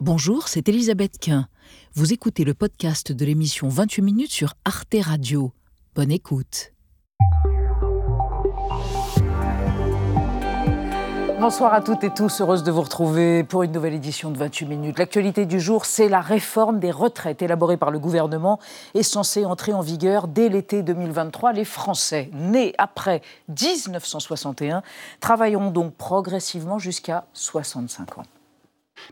Bonjour, c'est Elisabeth Quint. Vous écoutez le podcast de l'émission 28 minutes sur Arte Radio. Bonne écoute. Bonsoir à toutes et tous, heureuse de vous retrouver pour une nouvelle édition de 28 minutes. L'actualité du jour, c'est la réforme des retraites élaborée par le gouvernement et censée entrer en vigueur dès l'été 2023. Les Français nés après 1961 travailleront donc progressivement jusqu'à 65 ans.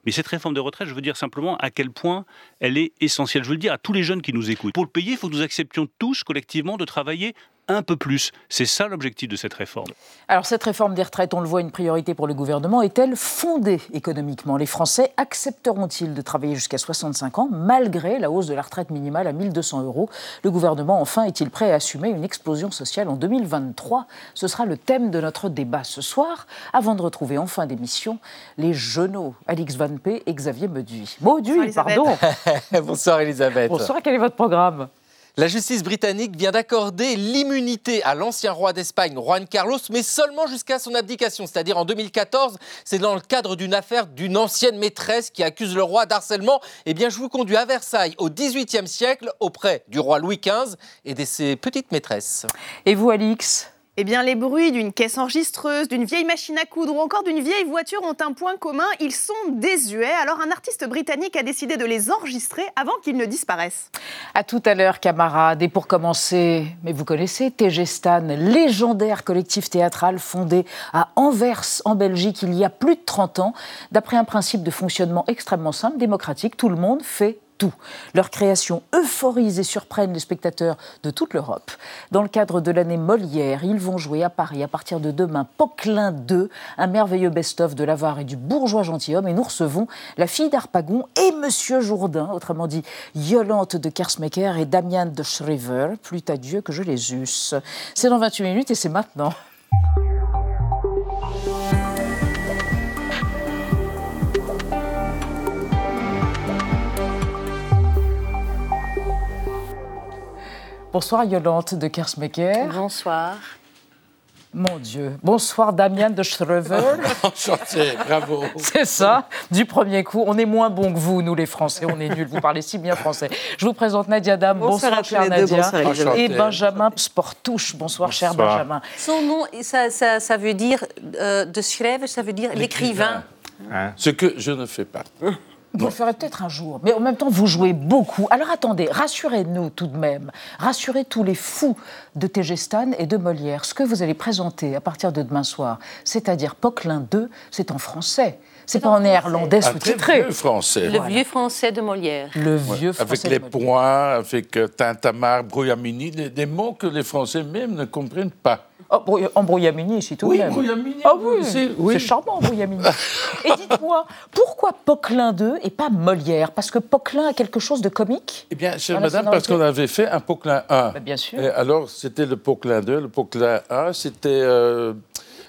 Mais cette réforme de retraite, je veux dire simplement à quel point elle est essentielle. Je veux le dire à tous les jeunes qui nous écoutent. Pour le payer, il faut que nous acceptions tous collectivement de travailler un peu plus. C'est ça l'objectif de cette réforme. Alors cette réforme des retraites, on le voit, une priorité pour le gouvernement, est-elle fondée économiquement? Les Français accepteront-ils de travailler jusqu'à 65 ans malgré la hausse de la retraite minimale à 1200 euros? Le gouvernement, enfin, est-il prêt à assumer une explosion sociale en 2023 Ce sera le thème de notre débat ce soir, avant de retrouver en fin d'émission les genoux Alix Van P et Xavier Mauduit. Mauduit, pardon. Bonsoir Elisabeth. Bonsoir, quel est votre programme? La justice britannique vient d'accorder l'immunité à l'ancien roi d'Espagne, Juan Carlos, mais seulement jusqu'à son abdication, c'est-à-dire en 2014. C'est dans le cadre d'une affaire d'une ancienne maîtresse qui accuse le roi d'harcèlement. Eh bien, je vous conduis à Versailles au XVIIIe siècle, auprès du roi Louis XV et de ses petites maîtresses. Et vous, Alix? Eh bien, les bruits d'une caisse enregistreuse, d'une vieille machine à coudre ou encore d'une vieille voiture ont un point commun, ils sont désuets. Alors un artiste britannique a décidé de les enregistrer avant qu'ils ne disparaissent. À tout à l'heure, camarades. Et pour commencer, mais vous connaissez TG Stan, légendaire collectif théâtral fondé à Anvers, en Belgique, il y a plus de 30 ans, d'après un principe de fonctionnement extrêmement simple, démocratique, tout le monde fait tout. Leur création euphorise et surprennent les spectateurs de toute l'Europe. Dans le cadre de l'année Molière, ils vont jouer à Paris à partir de demain Poquelin 2, un merveilleux best-of de l'avare et du bourgeois gentilhomme. Et nous recevons la fille d'Arpagon et Monsieur Jourdain, autrement dit Yolante de Kersmaker et Damian de Schriver. Plus à Dieu que je les eusse. C'est dans 28 minutes et c'est maintenant. Bonsoir Yolante de Kersmaker. Bonsoir. Mon Dieu. Bonsoir Damien de Schrever. Enchanté, bravo. C'est ça, du premier coup. On est moins bon que vous, nous les Français, on est nuls. Vous parlez si bien français. Je vous présente Nadia Dame. Bonsoir, bonsoir Nadia. bonsoir, et Benjamin Sportouche. Bonsoir, cher Benjamin. Son nom, ça, ça, veut dire, euh, de Schrever, ça veut dire l'écrivain. Hein? Ce que je ne fais pas. Vous le ferez peut-être un jour. Mais en même temps, vous jouez beaucoup. Alors attendez, rassurez-nous tout de même. Rassurez tous les fous de Tegestan et de Molière. Ce que vous allez présenter à partir de demain soir, c'est-à-dire Poquelin 2, c'est en français. C'est pas en néerlandais sous-titré. Le vieux français. Le vieux français de Molière. Le vieux français. Avec les points, avec euh, tintamarre, brouillamini, des mots que les Français même ne comprennent pas. Oh, embrouillamini, c'est tout oui. Oh, oui, c'est charmant, embrouillamini. et dites-moi, pourquoi Poquelin 2 et pas Molière? Parce que Poquelin a quelque chose de comique? Eh bien, chère madame, parce qu'on avait fait un Poquelin 1. Bah, bien sûr. Et alors, c'était le Poquelin 2. Le Poquelin 1, c'était euh,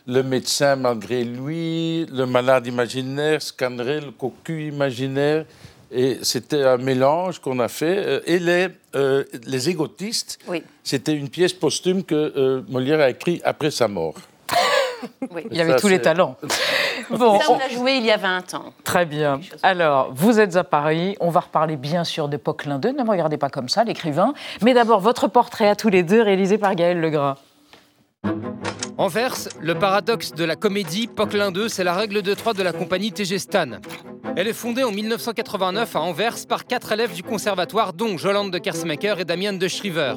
le médecin malgré lui, le malade imaginaire, Scanrel, le cocu imaginaire. Et c'était un mélange qu'on a fait. Euh, et les, euh, les égotistes, oui. c'était une pièce posthume que euh, Molière a écrite après sa mort. Oui. Il avait tous les talents. Bon, ça, on l'a joué il y a 20 ans. Très bien. Alors, vous êtes à Paris. On va reparler bien sûr de Poquelin 2. Ne me regardez pas comme ça, l'écrivain. Mais d'abord, votre portrait à tous les deux, réalisé par Gaël Legras. Anvers, le paradoxe de la comédie, Poquelin 2, c'est la règle de trois de la compagnie TG Stan. Elle est fondée en 1989 à Anvers par quatre élèves du conservatoire, dont Jolande de Kersmaker et Damien de Schriver.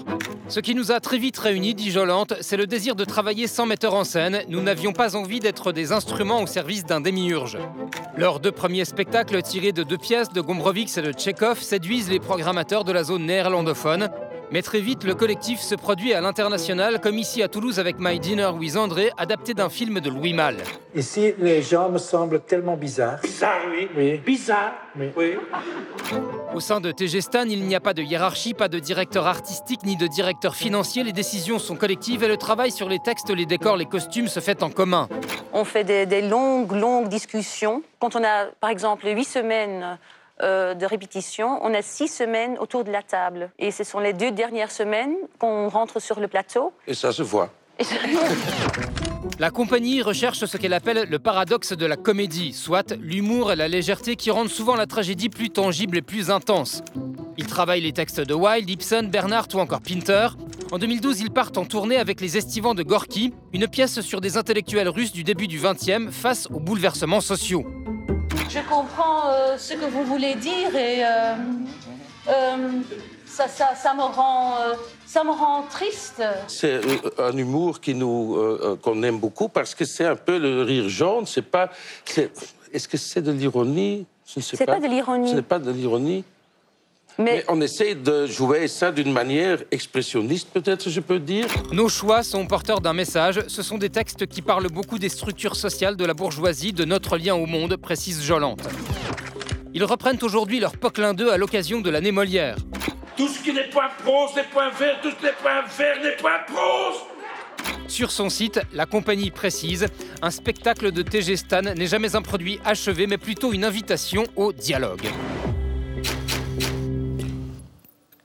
Ce qui nous a très vite réunis, dit Jolante, c'est le désir de travailler sans metteur en scène. Nous n'avions pas envie d'être des instruments au service d'un démiurge. Leurs deux premiers spectacles tirés de deux pièces de Gombrowicz et de Tchekhov séduisent les programmateurs de la zone néerlandophone. Mais très vite, le collectif se produit à l'international, comme ici à Toulouse avec My Dinner with André, adapté d'un film de Louis Malle. Ici, les gens me semblent tellement bizarres. Bizarre, oui. Oui. Bizarre, oui. oui. Au sein de TG Stan, il n'y a pas de hiérarchie, pas de directeur artistique ni de directeur financier. Les décisions sont collectives et le travail sur les textes, les décors, les costumes se fait en commun. On fait des, des longues, longues discussions. Quand on a, par exemple, huit semaines euh, de répétition, on a six semaines autour de la table. Et ce sont les deux dernières semaines qu'on rentre sur le plateau. Et ça se voit. La compagnie recherche ce qu'elle appelle le paradoxe de la comédie, soit l'humour et la légèreté qui rendent souvent la tragédie plus tangible et plus intense. Ils travaillent les textes de Wilde, Ibsen, Bernard ou encore Pinter. En 2012, ils partent en tournée avec Les Estivants de Gorky, une pièce sur des intellectuels russes du début du XXe face aux bouleversements sociaux. Je comprends euh, ce que vous voulez dire et euh, euh, ça, ça, ça, me rend, euh, ça me rend triste. C'est un humour qui nous qu'on aime beaucoup parce que c'est un peu le rire jaune. C'est pas. c'est- Est-ce que c'est de l'ironie? Je ne sais C'est pas de l'ironie. Ce n'est pas de l'ironie. Mais Mais on essaie de jouer ça d'une manière expressionniste, peut-être, je peux dire. Nos choix sont porteurs d'un message. Ce sont des textes qui parlent beaucoup des structures sociales de la bourgeoisie, de notre lien au monde, précise Jolante. Ils reprennent aujourd'hui leur Poquelin 2 à l'occasion de l'année Molière. Tout ce qui n'est pas prose n'est point vert, tout ce qui n'est pas vert n'est pas prose. Sur son site, la compagnie précise Un spectacle de TG Stan n'est jamais un produit achevé, mais plutôt une invitation au dialogue.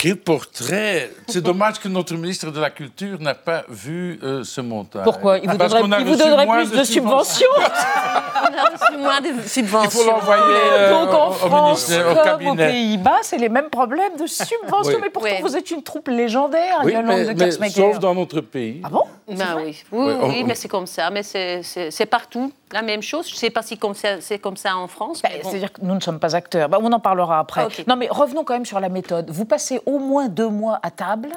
Quel portrait C'est dommage que notre ministre de la Culture n'a pas vu euh, ce montage. Pourquoi? Il vous Ah, parce donnerait, qu'on a il vous donnerait plus de subventions? on a reçu moins de Il faut subventions. l'envoyer euh, Donc en au- France, au comme aux cabinet. Pays-Bas, c'est les mêmes problèmes de subventions. Oui. Mais pourtant, Oui. vous êtes une troupe légendaire, Oui, Yolande mais, de mais sauf dans notre pays. Ah bon? Ben oui, oui, Oui, oui, on- oui, mais c'est comme ça. Mais c'est partout la même chose. Je ne sais pas si c'est comme ça en France. Bah, bon. C'est-à-dire que nous ne sommes pas acteurs. Bah, on en parlera après. Ah. Non, mais revenons quand même sur la méthode. Vous passez au moins deux mois à table.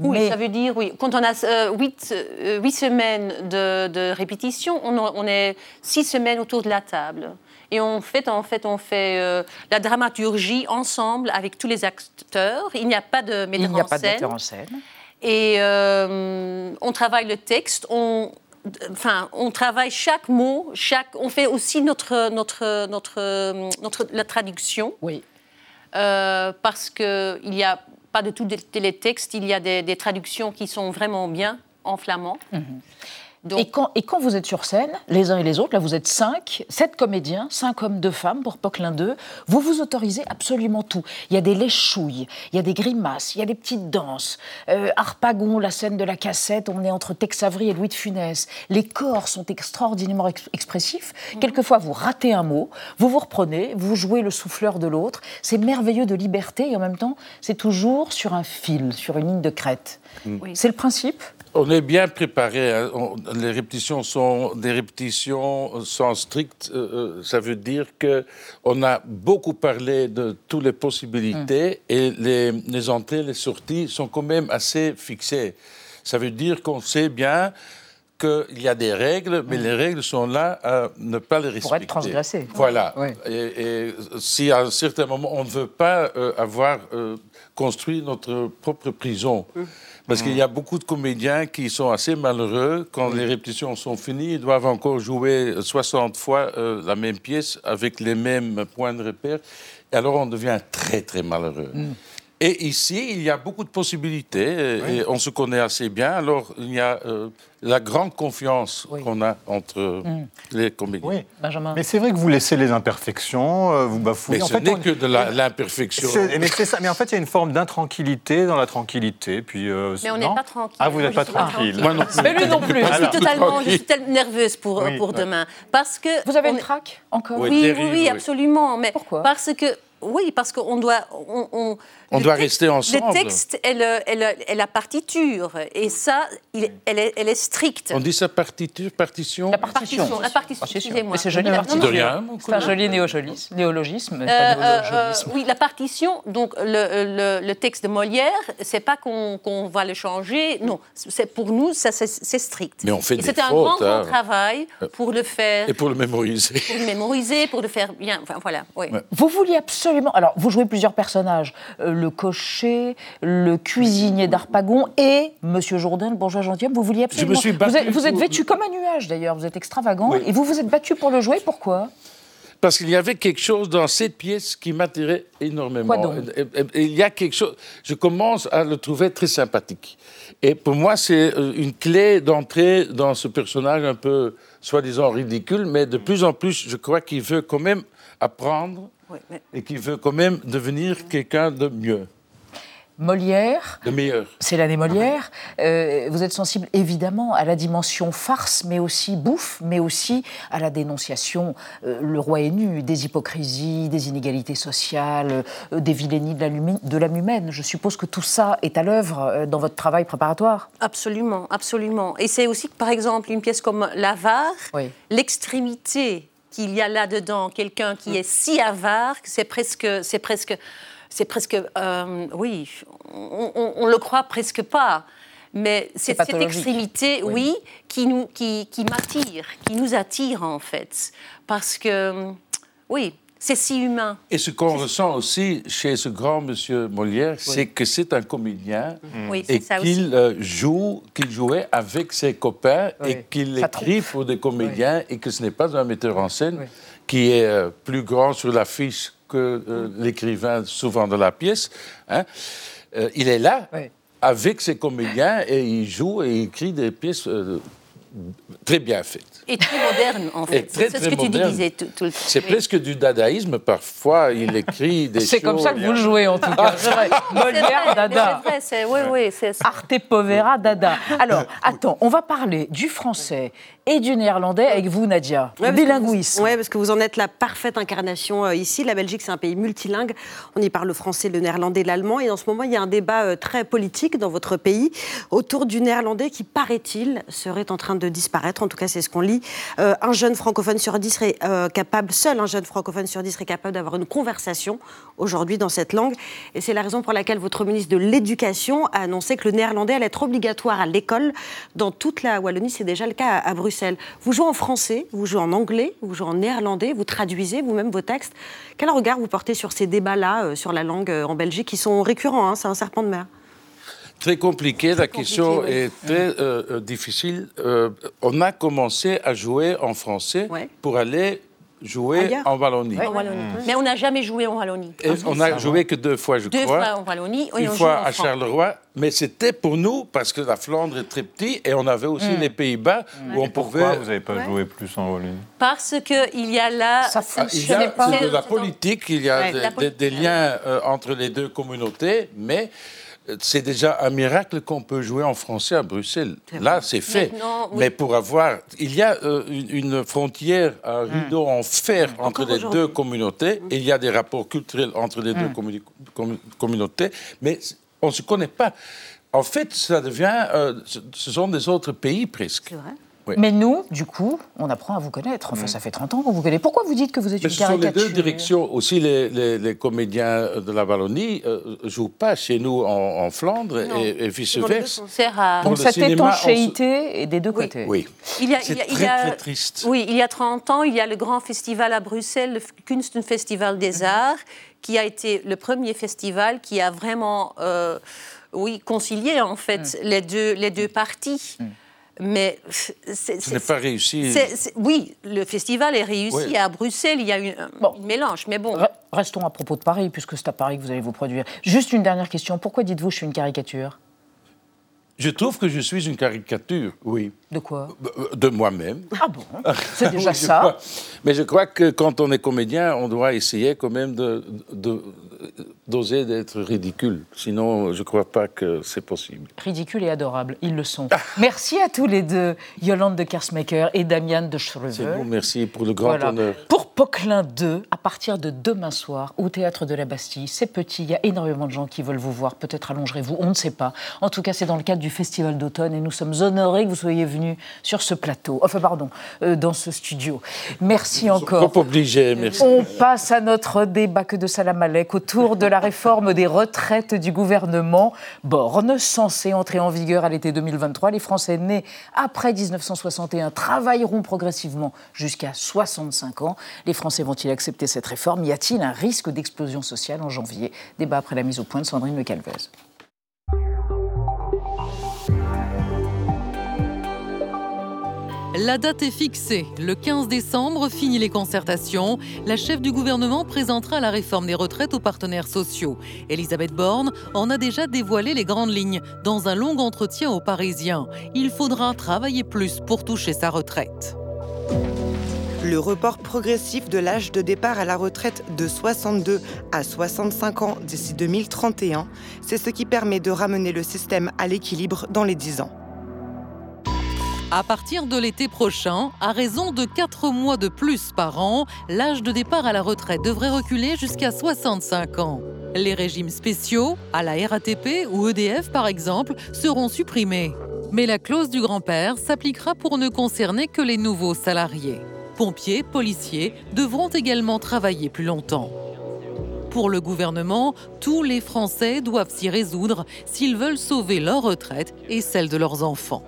Oui, mais ça veut dire, oui. Quand on a euh, huit, euh, huit semaines de, de répétition, on, on est six semaines autour de la table. Et en fait, en fait, on fait euh, la dramaturgie ensemble avec tous les acteurs. Il n'y a pas de metteur il n'y a en pas de scène. metteur en scène. Et on travaille le texte, on, enfin, on travaille chaque mot, chaque, on fait aussi notre, notre, notre, notre, la traduction, Oui. euh, parce qu'il n'y a pas de tous des télétextes, il y a des, des traductions qui sont vraiment bien en flamand. Donc, Et quand, et quand vous êtes sur scène, les uns et les autres, là vous êtes cinq, sept comédiens, cinq hommes, deux femmes pour Poquelin 2, vous vous autorisez absolument tout. Il y a des léchouilles, il y a des grimaces, il y a des petites danses. Euh, Harpagon, la scène de la cassette, on est entre Tex Avery et Louis de Funès. Les corps sont extraordinairement ex- expressifs. Quelquefois vous ratez un mot, vous vous reprenez, vous jouez le souffleur de l'autre. C'est merveilleux de liberté et en même temps c'est toujours sur un fil, sur une ligne de crête. Oui. C'est le principe? On est bien préparé. hein. Les répétitions sont des répétitions sans strict. euh, euh, ça veut dire que on a beaucoup parlé de toutes les possibilités et les, les entrées, les sorties sont quand même assez fixées. Ça veut dire qu'on sait bien qu'il y a des règles, mais les règles sont là à ne pas les respecter. Pour être transgressées. Voilà. Oui. Et, et si à un certain moment on ne veut pas euh, avoir euh, construit notre propre prison, parce qu'il y a beaucoup de comédiens qui sont assez malheureux. Quand les répétitions sont finies, ils doivent encore jouer 60 fois euh, la même pièce avec les mêmes points de repère, et alors on devient très très malheureux. Et ici, il y a beaucoup de possibilités et, et on se connaît assez bien. Alors, il y a euh, la grande confiance Oui. qu'on a entre euh, les comédiens. Oui. Benjamin Mais c'est vrai que vous laissez les imperfections, euh, vous bafouillez. Mais En ce n'est on- que de l'imperfection. Mais, c'est ça. mais en fait, il y a une forme d'intranquillité dans la tranquillité. Puis, euh, Mais on n'est pas tranquille. Ah, vous n'êtes pas tranquille. Moi non plus. Mais lui non plus. Je suis totalement, je suis tellement nerveuse pour, Oui, pour demain. Parce que Vous avez on une traque encore? Oui. Oui, oui. absolument. Mais Pourquoi? Parce que oui, parce qu'on doit, on, on, On doit texte- rester ensemble. Le texte est, le- est le- est la partiture, et ça, il- elle, est, elle est stricte. On dit ça partiture, partition La partition. Partition, la partition, c'est excusez-moi. Mais c'est joli, Non, la non, partition. De rien, mon C'est un joli néologisme, néologisme, Euh, euh, euh, oui, la partition, donc le, le- le texte de Molière, c'est pas qu'on va le changer, non, c'est pour nous, ça c'est c'est strict. Mais on fait Et des C'était un grand, hein. grand travail pour le faire, Et pour le mémoriser. pour le mémoriser, pour le faire bien, enfin voilà, oui. Ouais. Vous vouliez absolument. Alors, vous jouez plusieurs personnages euh, le cocher, le cuisinier d'Arpagon et Monsieur Jourdain, le bourgeois gentilhomme. Vous vouliez absolument. suis vous battu êtes, vous êtes pour- vêtu comme un nuage d'ailleurs, vous êtes extravagant. Oui. Et vous vous êtes battu pour le jouer, pourquoi? Parce qu'il y avait quelque chose dans cette pièce qui m'attirait énormément. Quoi donc? Il y a quelque chose. Je commence à le trouver très sympathique. Et pour moi, c'est euh, une clé d'entrée dans ce personnage un peu, soi-disant, ridicule, mais de plus en plus, je crois qu'il veut quand même apprendre Oui, mais- et qu'il veut quand même devenir quelqu'un de mieux. Molière. Le meilleur. C'est l'année Molière. Euh, vous êtes sensible évidemment à la dimension farce, mais aussi bouffe, mais aussi à la dénonciation. Euh, le roi est nu, des hypocrisies, des inégalités sociales, euh, des vilainies de l'âme de l'âme humaine. Je suppose que tout ça est à l'œuvre euh, dans votre travail préparatoire. Absolument, absolument. Et c'est aussi que, par exemple, une pièce comme L'avare, Oui. l'extrémité qu'il y a là-dedans, quelqu'un qui est si avare que c'est presque, c'est presque, c'est presque, euh, oui, on, on le croit presque pas. Mais c'est cette extrémité, Oui. oui, qui nous, qui, qui m'attire, qui nous attire en fait, parce que, oui, c'est si humain. Et ce qu'on ressent aussi chez ce grand monsieur Molière, c'est que c'est un comédien Oui, c'est et qu'il euh, joue, qu'il jouait avec ses copains Oui. et qu'il écrit pour des comédiens et que ce n'est pas un metteur en scène qui est euh, plus grand sur l'affiche que euh, l'écrivain souvent de la pièce. hein. Euh, il est là Oui. avec ses comédiens et il joue et il écrit des pièces euh, très bien faites. Et très moderne en fait. C'est ce que tu disais tout, tout le temps. C'est Oui. presque du dadaïsme parfois. Il écrit des C'est comme choses- ça que vous le jouez en tout cas. C'est vrai. C'est Molière, Dada. C'est vrai, c'est oui, oui, c'est ça. Arte povera Dada. Alors, attends, on va parler du français et du néerlandais avec vous, Nadia. Ouais, vous- ouais, parce que vous en êtes la parfaite incarnation euh, ici. La Belgique, c'est un pays multilingue. On y parle le français, le néerlandais, l'allemand. Et en ce moment, il y a un débat euh, très politique dans votre pays autour du néerlandais qui, paraît-il, serait en train de disparaître. En tout cas, c'est ce qu'on lit. Euh, un jeune francophone sur dix serait capable, seul un jeune francophone sur dix serait capable d'avoir une conversation aujourd'hui dans cette langue. Et c'est la raison pour laquelle votre ministre de l'Éducation a annoncé que le néerlandais allait être obligatoire à l'école dans toute la Wallonie. C'est déjà le cas à, à Bruxelles. Vous jouez en français, vous jouez en anglais, vous jouez en néerlandais, vous traduisez vous-même vos textes. Quel regard vous portez sur ces débats-là, euh, sur la langue euh, en Belgique, qui sont récurrents hein, C'est un serpent de mer. Très compliqué, la question oui. est très euh, difficile. On a commencé à jouer en français Ouais. pour aller jouer Ailleurs. en Wallonie. En Wallonie. Mais on n'a jamais joué en Wallonie. Et on a joué que deux fois, je Deux crois. fois en Wallonie et Une on fois à. Charleroi, mais c'était pour nous parce que la Flandre est très petite et on avait aussi les Pays-Bas où on pouvait. Pourquoi vous n'avez pas joué plus en Wallonie? Parce qu'il y a là. Ça Ah, il y a pas. c'est de la politique, il y a Ouais, des, liens euh, entre les deux communautés, mais c'est déjà un miracle qu'on peut jouer en français à Bruxelles. Là, c'est fait. Oui. Mais pour avoir... Il y a euh, une, frontière, un rideau en fer entre Encore les deux communautés. Il y a des rapports culturels entre les deux commu- communautés, mais on ne se connaît pas. En fait, ça devient... euh, ce- ce sont des autres pays presque. C'est vrai Mais nous, du coup, on apprend à vous connaître. Enfin, ça fait 30 ans qu'on vous connaît. Pourquoi vous dites que vous êtes Mais une ce sont les caricature deux directions. Aussi, les, les- les comédiens de la Wallonie ne jouent pas chez nous en, en Flandre Non. et, vice-versa. Donc le cette étanchéité est des deux côtés. Oui. Il y a- C'est il y a- il très, y a- très triste. Oui, il y a 30 ans, il y a le grand festival à Bruxelles, le Kunstenfestival Mhm. des Arts, qui a été le premier festival qui a vraiment, euh, oui, concilié en fait Mhm. les, deux, les deux parties. Mais c'est, Ce n'est pas réussi. c'est- c'est- oui, le festival est réussi Oui. à Bruxelles. Il y a eu un, Bon. un mélange, mais bon. Re- Restons à propos de Paris, puisque c'est à Paris que vous allez vous produire. Juste une dernière question. Pourquoi dites-vous je suis une caricature? Je trouve que je suis une caricature, oui, De quoi de moi-même. Ah bon C'est déjà ça. crois. Mais je crois que quand on est comédien, on doit essayer quand même de- d'oser d'être ridicule. Sinon, je ne crois pas que c'est possible. Ridicule et adorable, ils le sont. Merci à tous les deux, Yolande de Kersmaker et Damian de C'est Schrever. bon, merci pour le grand Voilà. honneur. Pour Poquelin 2, à partir de demain soir, au Théâtre de la Bastille, c'est petit, il y a énormément de gens qui veulent vous voir, peut-être allongerez-vous, on ne sait pas. En tout cas, c'est dans le cadre du Festival d'automne et nous sommes honorés que vous soyez venus sur ce plateau, enfin pardon, euh, dans ce studio. Merci encore. Pas obligé, merci. On passe à notre débat que de Salam Alek autour de la réforme des retraites du gouvernement Borne, censée entrer en vigueur à l'été 2023. Les Français nés après 1961 travailleront progressivement jusqu'à 65 ans. Les Français vont-ils accepter cette réforme? Y a-t-il un risque d'explosion sociale en janvier? Débat après la mise au point de Sandrine Le Calvez. La date est fixée. Le 15 décembre, fini les concertations. La chef du gouvernement présentera la réforme des retraites aux partenaires sociaux. Elisabeth Borne en a déjà dévoilé les grandes lignes dans un long entretien aux Parisiens. Il faudra travailler plus pour toucher sa retraite. Le report progressif de l'âge de départ à la retraite de 62 à 65 ans d'ici 2031, c'est ce qui permet de ramener le système à l'équilibre dans les 10 ans. À partir de l'été prochain, à raison de 4 mois de plus par an, l'âge de départ à la retraite devrait reculer jusqu'à 65 ans. Les régimes spéciaux, à la RATP ou EDF par exemple, seront supprimés. Mais la clause du grand-père s'appliquera pour ne concerner que les nouveaux salariés. Pompiers, policiers devront également travailler plus longtemps. Pour le gouvernement, tous les Français doivent s'y résoudre s'ils veulent sauver leur retraite et celle de leurs enfants.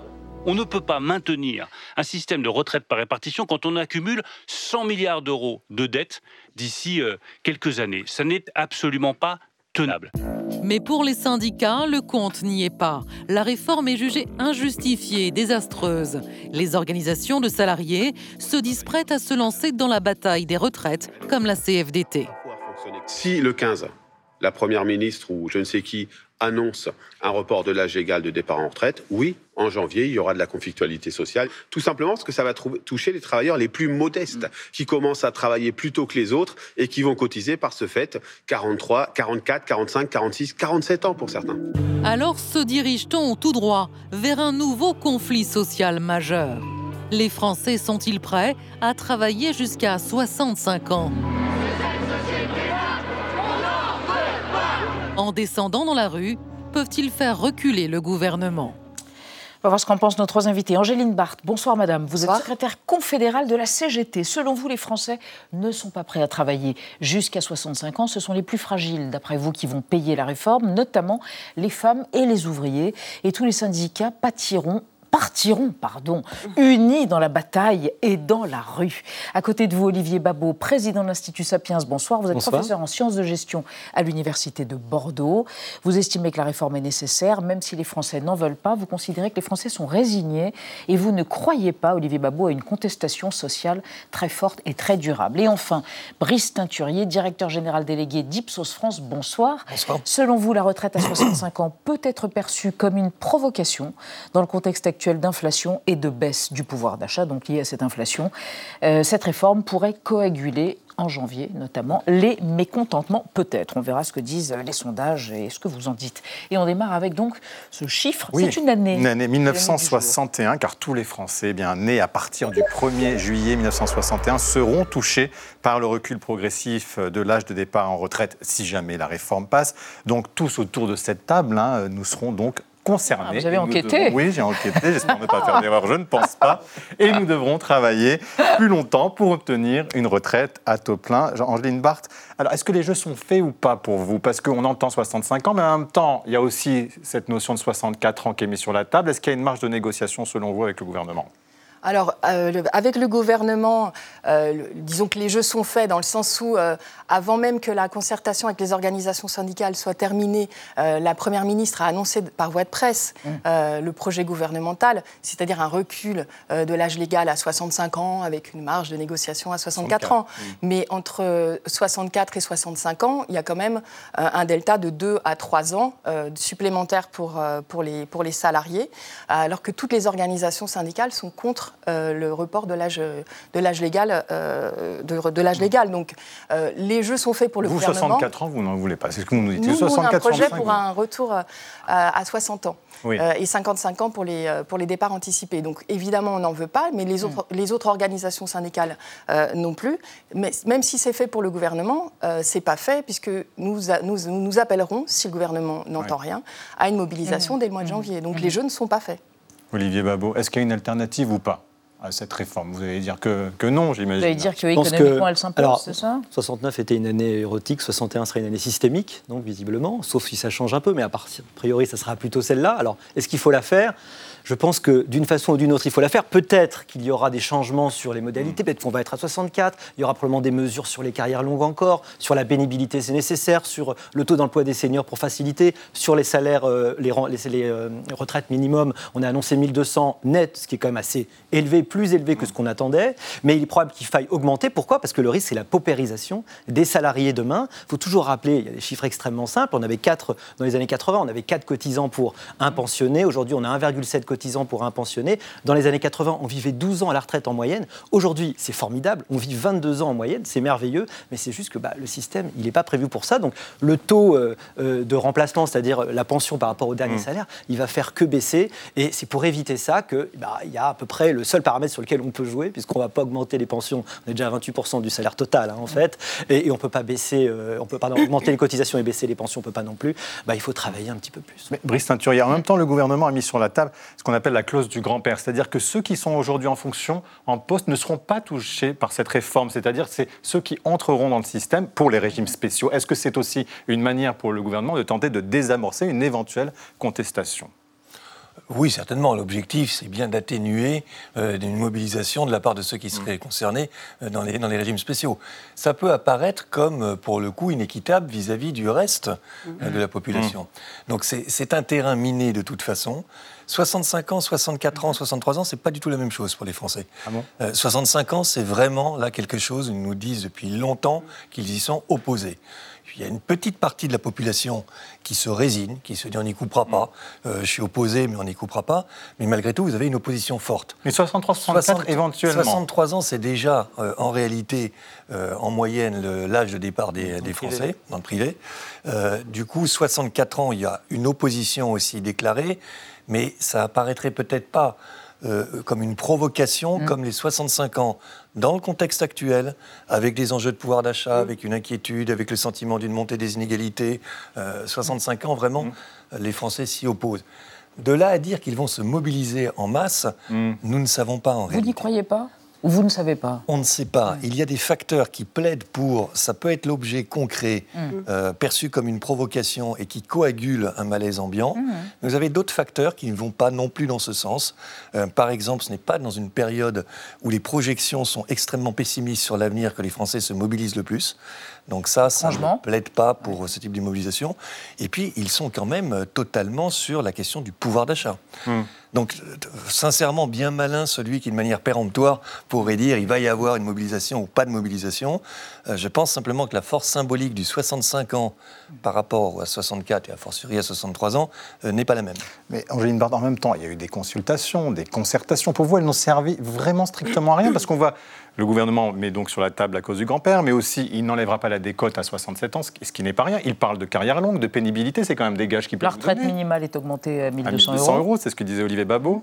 On ne peut pas maintenir un système de retraite par répartition quand on accumule 100 milliards d'euros de dettes d'ici euh, quelques années. Ça n'est absolument pas tenable. Mais pour les syndicats, le compte n'y est pas. La réforme est jugée injustifiée et désastreuse. Les organisations de salariés se disent prêtes à se lancer dans la bataille des retraites, comme la CFDT. Si le 15, la Première ministre ou je ne sais qui annonce un report de l'âge légal de départ en retraite, oui, en janvier, il y aura de la conflictualité sociale, tout simplement parce que ça va toucher les travailleurs les plus modestes, qui commencent à travailler plus tôt que les autres et qui vont cotiser par ce fait 43, 44, 45, 46, 47 ans pour certains. Alors se dirige-t-on tout droit vers un nouveau conflit social majeur? Les Français sont-ils prêts à travailler jusqu'à 65 ans? En descendant dans la rue, peuvent-ils faire reculer le gouvernement? On va voir ce qu'en pensent nos trois invités. Angéline Barthes, bonsoir madame. Vous êtes secrétaire confédérale de la CGT. Selon vous, les Français ne sont pas prêts à travailler jusqu'à 65 ans. Ce sont les plus fragiles, d'après vous, qui vont payer la réforme, notamment les femmes et les ouvriers. Et tous les syndicats pâtiront partiront pardon, unis dans la bataille et dans la rue. À côté de vous, Olivier Babot, président de l'Institut Sapiens. Bonsoir. Vous êtes professeur en sciences de gestion à l'Université de Bordeaux. Vous estimez que la réforme est nécessaire, même si les Français n'en veulent pas. Vous considérez que les Français sont résignés et vous ne croyez pas, Olivier Babot, à une contestation sociale très forte et très durable. Et enfin, Brice Teinturier, directeur général délégué d'Ipsos France. Bonsoir. Bonsoir. Selon vous, la retraite à 65 ans peut être perçue comme une provocation dans le contexte actuel d'inflation et de baisse du pouvoir d'achat, donc lié à cette inflation. Euh, cette réforme pourrait coaguler en janvier, notamment, les mécontentements, peut-être. On verra ce que disent les sondages et ce que vous en dites. Et on démarre avec donc ce chiffre. C'est une année. Une année 1961, car tous les Français eh bien, nés à partir du 1er juillet 1961 seront touchés par le recul progressif de l'âge de départ en retraite si jamais la réforme passe. Donc tous autour de cette table, hein, nous serons donc concernés. Ah, vous avez enquêté Oui, j'ai enquêté. J'espère ne pas faire d'erreur. Je ne pense pas. Et nous devrons travailler plus longtemps pour obtenir une retraite à taux plein. Angeline Barthes, alors est-ce que les jeux sont faits ou pas pour vous? Parce qu'on entend 65 ans, mais en même temps, il y a aussi cette notion de 64 ans qui est mise sur la table. Est-ce qu'il y a une marge de négociation, selon vous, avec le gouvernement? Alors, euh, avec le gouvernement, euh, disons que les jeux sont faits dans le sens où, euh, avant même que la concertation avec les organisations syndicales soit terminée, la Première ministre a annoncé par voie de presse mmh. le projet gouvernemental, c'est-à-dire un recul de l'âge légal à 65 ans avec une marge de négociation à 64, ans. Mmh. Mais entre 64 et 65 ans, il y a quand même un delta de 2 à 3 ans supplémentaires pour, pour, les, pour les salariés, alors que toutes les organisations syndicales sont contre euh, le report de l'âge de l'âge légal euh, de, l'âge légal. Donc euh, les jeux sont faits pour le vous, gouvernement. 64 ans, vous n'en voulez pas. C'est ce que vous nous dites. Nous, 64, on a un projet pour un retour à 60 ans. et 55 ans pour les, pour les départs anticipés. Donc évidemment, on n'en veut pas, mais les autres, mm. les autres organisations syndicales non plus. Mais même si c'est fait pour le gouvernement, euh, c'est pas fait, puisque nous, nous, nous appellerons, si le gouvernement n'entend rien, à une mobilisation mm. dès le mois de mm. janvier. Donc les jeux ne sont pas faits. Olivier Babot, est-ce qu'il y a une alternative ou pas à cette réforme? Vous allez dire que, que non, j'imagine. Vous allez dire qu'économiquement, elle s'impose, c'est ça? 69 était une année érotique, 61 serait une année systémique, donc visiblement, sauf si ça change un peu, mais a priori, ça sera plutôt celle-là. Alors, est-ce qu'il faut la faire? Je pense que d'une façon ou d'une autre, il faut la faire. Peut-être qu'il y aura des changements sur les modalités, peut-être qu'on va être à 64, il y aura probablement des mesures sur les carrières longues encore, sur la pénibilité, c'est nécessaire, sur le taux d'emploi des seniors pour faciliter, sur les salaires, euh, les, euh, retraites minimum, on a annoncé 1200 net, ce qui est quand même assez élevé, plus élevé que ce qu'on attendait, mais il est probable qu'il faille augmenter. Pourquoi? Parce que le risque, c'est la paupérisation des salariés demain. Il faut toujours rappeler, il y a des chiffres extrêmement simples, on avait 4, dans les années 80, on avait 4 cotisants pour un pensionné, aujourd'hui on a 1,7 cotisants cotisant pour un pensionné. Dans les années 80, on vivait 12 ans à la retraite en moyenne. Aujourd'hui, c'est formidable. On vit 22 ans en moyenne. C'est merveilleux. Mais c'est juste que bah, le système, il n'est pas prévu pour ça. Donc le taux euh, euh, de remplacement, c'est-à-dire la pension par rapport au dernier Mm. salaire, il va faire que baisser. Et c'est pour éviter ça qu'il y a à peu près le seul paramètre sur lequel on peut jouer, puisqu'on ne va pas augmenter les pensions. On est déjà à 28% du salaire total, hein, en fait. Et, et on ne peut pas baisser, euh, on peut pardon, augmenter les cotisations et baisser les pensions, on ne peut pas non plus. Bah, il faut travailler un petit peu plus. Mais Brice Teinturier, en même temps, le gouvernement a mis sur la table ce qu'on appelle la clause du grand-père, c'est-à-dire que ceux qui sont aujourd'hui en fonction, en poste, ne seront pas touchés par cette réforme, c'est-à-dire c'est ceux qui entreront dans le système pour les régimes spéciaux. Est-ce que c'est aussi une manière pour le gouvernement de tenter de désamorcer une éventuelle contestation? Oui, certainement. L'objectif, c'est bien d'atténuer euh, une mobilisation de la part de ceux qui seraient concernés euh, dans, les, dans les régimes spéciaux. Ça peut apparaître comme, euh, pour le coup, inéquitable vis-à-vis du reste euh, de la population. Donc c'est c'est un terrain miné de toute façon. 65 ans, 64 ans, 63 ans, c'est pas du tout la même chose pour les Français. Euh, 65 ans, c'est vraiment là quelque chose, ils nous disent depuis longtemps qu'ils y sont opposés. Il y a une petite partie de la population qui se résigne, qui se dit on n'y coupera pas. Euh, je suis opposé, mais on n'y coupera pas. Mais malgré tout, vous avez une opposition forte. Mais 63, 64 éventuellement. 63 ans, c'est déjà euh, en réalité, euh, en moyenne, l'âge de départ des, des Français dans le privé. Euh, du coup, 64 ans, il y a une opposition aussi déclarée, mais ça apparaîtrait peut-être pas euh, comme une provocation, comme les 65 ans, dans le contexte actuel, avec des enjeux de pouvoir d'achat, avec une inquiétude, avec le sentiment d'une montée des inégalités. Euh, 65 ans, vraiment, les Français s'y opposent. De là à dire qu'ils vont se mobiliser en masse, nous ne savons pas en Vous réalité. n'y croyez pas? Vous ne savez pas On ne sait pas. Il y a des facteurs qui plaident pour. Ça peut être l'objet concret, Mm. euh, perçu comme une provocation et qui coagule un malaise ambiant. Mm. Vous avez d'autres facteurs qui ne vont pas non plus dans ce sens. Euh, par exemple, ce n'est pas dans une période où les projections sont extrêmement pessimistes sur l'avenir que les Français se mobilisent le plus. Donc ça, ça ne plaide pas pour ce type de mobilisation. Et puis, ils sont quand même euh, totalement sur la question du pouvoir d'achat. Donc, euh, sincèrement, bien malin celui qui, de manière péremptoire, pourrait dire il va y avoir une mobilisation ou pas de mobilisation. Euh, je pense simplement que la force symbolique du 65 ans par rapport à 64 et à fortiori à 63 ans euh, n'est pas la même. Mais Angéline Bard, en même temps, il y a eu des consultations, des concertations. Pour vous, elles n'ont servi vraiment strictement à rien? Parce qu'on voit le gouvernement met donc sur la table à cause du grand-père, mais aussi il n'enlèvera pas la décote à 67 ans, ce qui- n'est pas rien. Il parle de carrière longue, de pénibilité, c'est quand même des gages qui peuvent La retraite minimale est augmentée à à 1200 1200 euros. euros, c'est ce que disait Olivier Babot.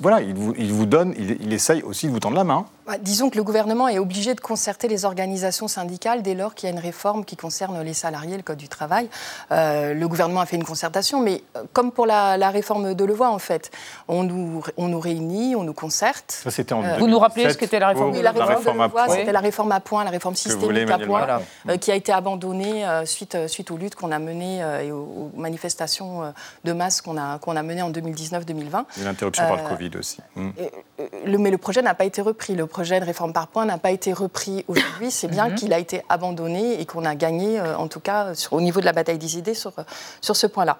Voilà, il vous, il vous donne, il, il essaye aussi de vous tendre la main. Bah, disons que le gouvernement est obligé de concerter les organisations syndicales dès lors qu'il y a une réforme qui concerne les salariés, le Code du travail. Euh, le gouvernement a fait une concertation, mais euh, comme pour la, la réforme de Levoix, en fait, on nous, on nous réunit, on nous concerte. Ça, c'était en Euh, Vous nous rappelez ce qu'était la réforme Oui, de la Levoix réforme, de à Levoix, point. c'était la réforme à point, la réforme systémique à point, euh, qui a été abandonnée euh, suite, euh, suite aux luttes qu'on a menées euh, et aux, aux manifestations euh, de masse qu'on a, qu'on a menées en 2019-2020. Et l'interruption par le Covid aussi. Hmm. euh, le- mais le projet n'a pas été repris. Le projet de réforme par points n'a pas été repris aujourd'hui. C'est bien Mhm. qu'il a été abandonné et qu'on a gagné, euh, en tout cas, sur- au niveau de la bataille des idées, sur, sur ce point-là.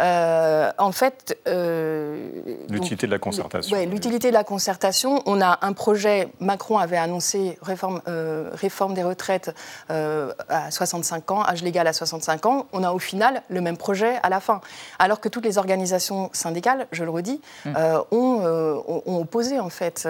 Euh, en fait. euh, L'utilité de la concertation. Ouais, l'utilité de la concertation. On a un projet, Macron avait annoncé réforme, euh, réforme des retraites à 65 ans, âge légal à 65 ans. On a au final le même projet à la fin. Alors que toutes les organisations syndicales, je le redis, euh, ont, opposé en fait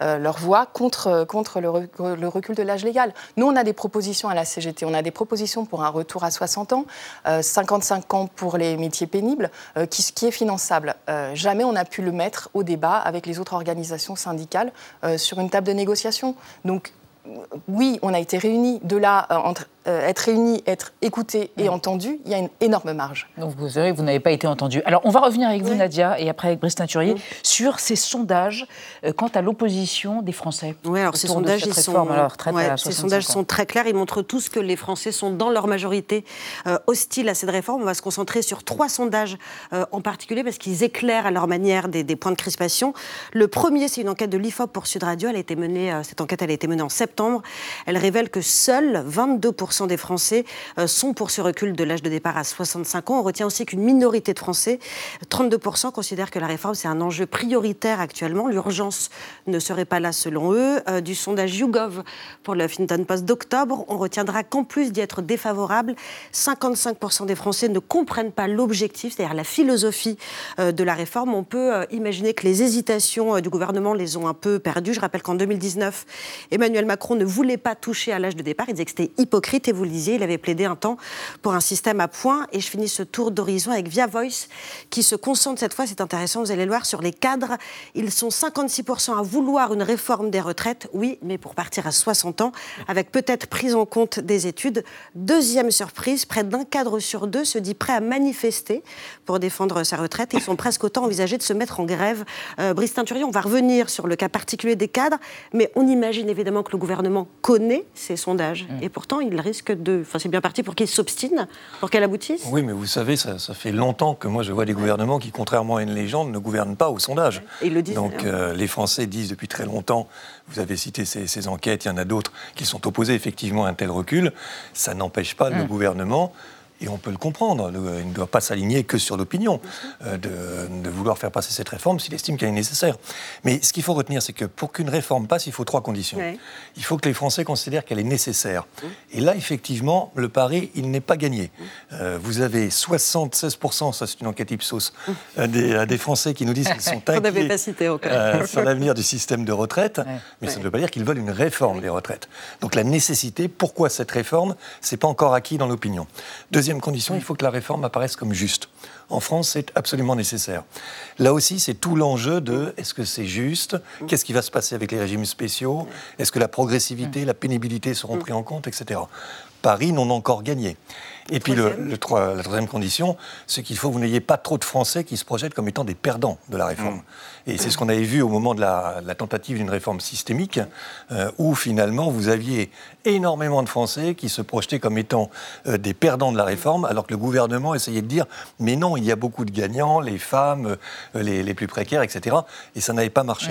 leur voix contre, contre le, le recul de l'âge légal. Nous, on a des propositions à la CGT. On a des propositions pour un retour à 60 ans, euh, 55 ans pour les métiers pénibles, euh, qui, est finançable. Euh, jamais on a pu le mettre au débat avec les autres organisations syndicales euh, sur une table de négociation. Donc, oui, on a été réunis. De là, entre euh, être réunis, être écoutés et entendus, il y a une énorme marge. Donc vous savez, vous n'avez pas été entendu. Alors on va revenir avec vous, Nadia, et après avec Brice Teinturier, sur ces sondages euh, quant à l'opposition des Français. Oui, alors ces sondages, ils sont, ouais, ces 65 sondages sont très clairs. Ils montrent tous que les Français sont dans leur majorité euh, hostiles à cette réforme. On va se concentrer sur trois sondages euh, en particulier parce qu'ils éclairent à leur manière des, des points de crispation. Le premier, c'est une enquête de l'IFOP pour Sud Radio. Elle a été menée, euh, cette enquête elle a été menée en septembre. Elle révèle que seuls 22 62% des Français euh, sont pour ce recul de l'âge de départ à 65 ans. On retient aussi qu'une minorité de Français, 32%, considèrent que la réforme, c'est un enjeu prioritaire actuellement. L'urgence ne serait pas là selon eux. Euh, du sondage YouGov pour le Huffington Post d'octobre, on retiendra qu'en plus d'y être défavorable, 55% des Français ne comprennent pas l'objectif, c'est-à-dire la philosophie euh, de la réforme. On peut imaginer que les hésitations du gouvernement les ont un peu perdues. Je rappelle qu'en 2019, Emmanuel Macron ne voulait pas toucher à l'âge de départ. Il disait que c'était hypocrite et vous le disiez, il avait plaidé un temps pour un système à points. Et je finis ce tour d'horizon avec Via Voice qui se concentre cette fois, c'est intéressant, vous allez le voir, sur les cadres. Ils sont 56% à vouloir une réforme des retraites, oui, mais pour partir à 60 ans, avec peut-être prise en compte des études. Deuxième surprise, près d'un cadre sur deux se dit prêt à manifester pour défendre sa retraite. Ils sont presque autant envisagés de se mettre en grève. Euh, Brice Teinturier, on va revenir sur le cas particulier des cadres, mais on imagine évidemment que le gouvernement connaît ces sondages. Et pourtant, il risque de... Enfin, c'est bien parti pour qu'il s'obstine, pour qu'elle aboutisse? Oui, mais vous savez, ça, ça fait longtemps que moi je vois des gouvernements qui, contrairement à une légende, ne gouvernent pas au sondage. Ils le disent. Donc euh, les Français disent depuis très longtemps, vous avez cité ces, ces enquêtes, il y en a d'autres qui sont opposés effectivement à un tel recul. Ça n'empêche pas le gouvernement. Et on peut le comprendre, le- il ne doit pas s'aligner que sur l'opinion, euh, de, de vouloir faire passer cette réforme s'il estime qu'elle est nécessaire. Mais ce qu'il faut retenir, c'est que pour qu'une réforme passe, il faut trois conditions. Ouais. Il faut que les Français considèrent qu'elle est nécessaire. Et là, effectivement, le pari, il n'est pas gagné. Euh, vous avez 76%, ça c'est une enquête Ipsos, euh, des, euh, des Français qui nous disent qu'ils sont inquiets pas cité euh, sur l'avenir du système de retraite, mais ça ne veut pas dire qu'ils veulent une réforme des retraites. Donc la nécessité, pourquoi cette réforme, c'est pas encore acquis dans l'opinion. Deuxième condition, il faut que la réforme apparaisse comme juste. En France, c'est absolument nécessaire. Là aussi, c'est tout l'enjeu de est-ce que c'est juste? Qu'est-ce qui va se passer avec les régimes spéciaux? Est-ce que la progressivité, la pénibilité seront pris en compte, etc. Paris n'ont encore gagné. Et puis le, le trois- la troisième condition, c'est qu'il faut que vous n'ayez pas trop de Français qui se projettent comme étant des perdants de la réforme. Et c'est ce qu'on avait vu au moment de la, la tentative d'une réforme systémique, euh, où finalement vous aviez énormément de Français qui se projetaient comme étant euh, des perdants de la réforme, alors que le gouvernement essayait de dire mais non, il y a beaucoup de gagnants, les femmes, euh, les, les plus précaires, etc. Et ça n'avait pas marché.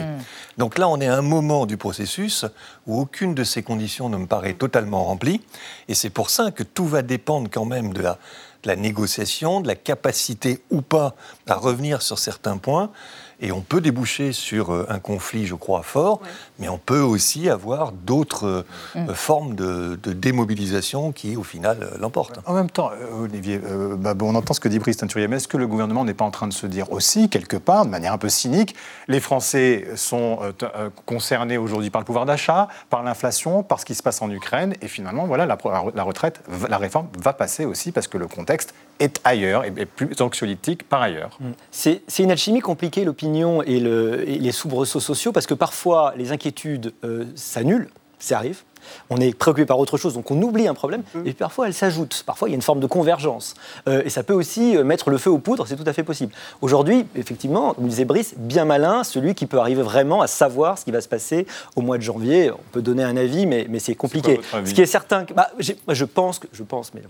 Donc là, on est à un moment du processus où aucune de ces conditions ne me paraît totalement remplie. Et c'est pour ça que tout va dépendre quand même de la, de la négociation, de la capacité ou pas à revenir sur certains points. Et on peut déboucher sur euh, un conflit, je crois, fort, mais on peut aussi avoir d'autres euh, Mm. euh, formes de, de démobilisation qui, au final, l'emportent. En même temps, Olivier, euh, bah, bon, on entend ce que dit Brice Teinturier, mais est-ce que le gouvernement n'est pas en train de se dire aussi, quelque part, de manière un peu cynique, les Français sont euh, euh, concernés aujourd'hui par le pouvoir d'achat, par l'inflation, par ce qui se passe en Ukraine, et finalement, voilà, la, la retraite, la réforme va passer aussi parce que le contexte est ailleurs et plus anxiolytique par ailleurs. C'est c'est une alchimie compliquée, l'opinion et, le- et les soubresauts sociaux, parce que parfois les inquiétudes euh, s'annulent, ça arrive. On est préoccupé par autre chose, donc on oublie un problème, et parfois elles s'ajoutent. Parfois il y a une forme de convergence. Euh, et ça peut aussi euh, mettre le feu aux poudres, c'est tout à fait possible. Aujourd'hui, effectivement, comme disait Brice, bien malin, celui qui peut arriver vraiment à savoir ce qui va se passer au mois de janvier. On peut donner un avis, mais, mais c'est compliqué. votre avis ce qui est certain, que- bah, je pense que, je pense, mais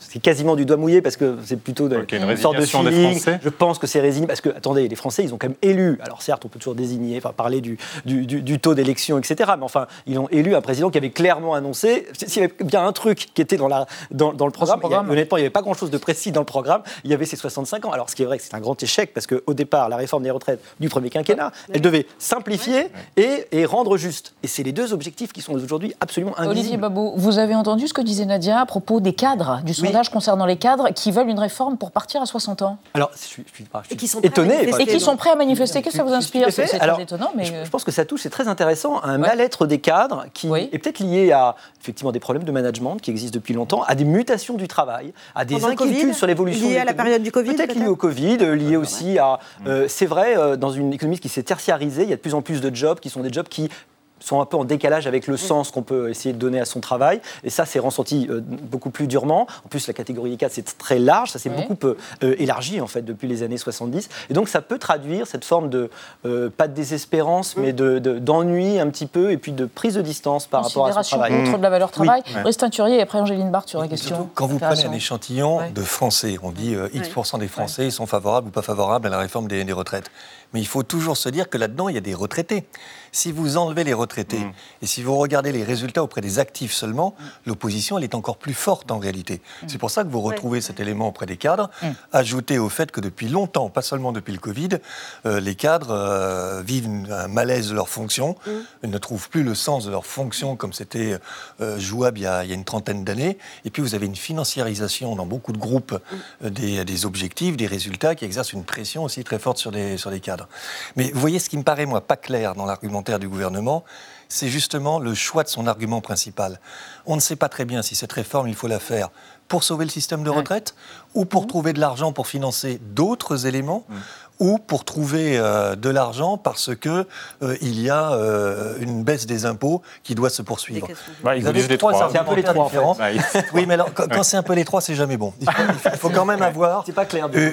c'est quasiment du doigt mouillé parce que c'est plutôt de, Ok, une une sorte de feeling. Français. Je pense que c'est résigné parce que, attendez, les Français, ils ont quand même élu. Alors certes, on peut toujours désigner, enfin parler du, du, du- du taux d'élection, etc. Mais enfin, ils ont élu un président qui avait clairement annoncé. S'il y avait bien un truc qui était dans, la, dans, dans le programme, il a- honnêtement, il n'y avait pas grand-chose de précis dans le programme. Il y avait ces 65 ans. Alors ce qui est vrai, que c'est un grand échec parce qu'au départ, la réforme des retraites du premier quinquennat, elle devait simplifier et, et rendre juste. Et c'est les deux objectifs qui sont aujourd'hui absolument Olivier invisibles. Babou, vous avez entendu ce que disait Nadia à propos des cadres, du sondage concernant les cadres qui veulent une réforme pour partir à 60 ans? Alors, je suis, je suis pas- je suis Et qui sont étonné. Et qui sont prêts à manifester. Qu'est-ce que ça vous inspire? C'est étonnant, mais... Je, euh, je pense que ça touche, c'est très intéressant, à un mal-être des cadres qui est peut-être lié à effectivement des problèmes de management qui existent depuis longtemps, à des mutations du travail, à des Pendant inquiétudes Covid sur l'évolution. Lié de à la période du Covid, Peut-être lié peut-être au Covid, euh, lié aussi à. euh, c'est vrai, euh, dans une économie qui s'est tertiarisée, il y a de plus en plus de jobs qui sont des jobs qui sont un peu en décalage avec le sens qu'on peut essayer de donner à son travail. Et ça, c'est ressenti euh, beaucoup plus durement. En plus, la catégorie des cadres, c'est très large. Ça s'est Oui. beaucoup euh, euh, élargi, en fait, depuis les années 70. Et donc, ça peut traduire cette forme de, euh, pas de désespérance, mais de- de- d'ennui un petit peu, et puis de prise de distance par rapport à son Considération travail. outre de la valeur Oui. travail. Ouais. Brice Teinturier et après Angéline Barthes sur la question. Quand vous prenez un échantillon Ouais. de Français, on dit euh, X% des Français sont favorables ou pas favorables à la réforme des, des retraites. Mais il faut toujours se dire que là-dedans, il y a des retraités. Si vous enlevez les retraités Mm. et si vous regardez les résultats auprès des actifs seulement, Mm. l'opposition, elle est encore plus forte en réalité. C'est pour ça que vous retrouvez cet élément auprès des cadres, Mm. ajouté au fait que depuis longtemps, pas seulement depuis le Covid, euh, les cadres euh, vivent un malaise de leurs fonctions, Mm. ils ne trouvent plus le sens de leurs fonctions comme c'était euh, jouable il y, a, il y a une trentaine d'années. Et puis vous avez une financiarisation dans beaucoup de groupes Mm. euh, des, des objectifs, des résultats qui exercent une pression aussi très forte sur les, sur les cadres. Mais vous voyez, ce qui me paraît, moi, pas clair dans l'argumentaire du gouvernement, c'est justement le choix de son argument principal. On ne sait pas très bien si cette réforme, il faut la faire pour sauver le système de retraite ou pour trouver de l'argent pour financer d'autres éléments ou pour trouver euh, de l'argent parce que euh, il y a euh, une baisse des impôts qui doit se poursuivre. Bah, ils Vous avez les trois. trois C'est un peu les trois, en fait. Oui, mais alors, quand, quand c'est un peu les trois, c'est jamais bon. Il faut, il faut- il faut quand même avoir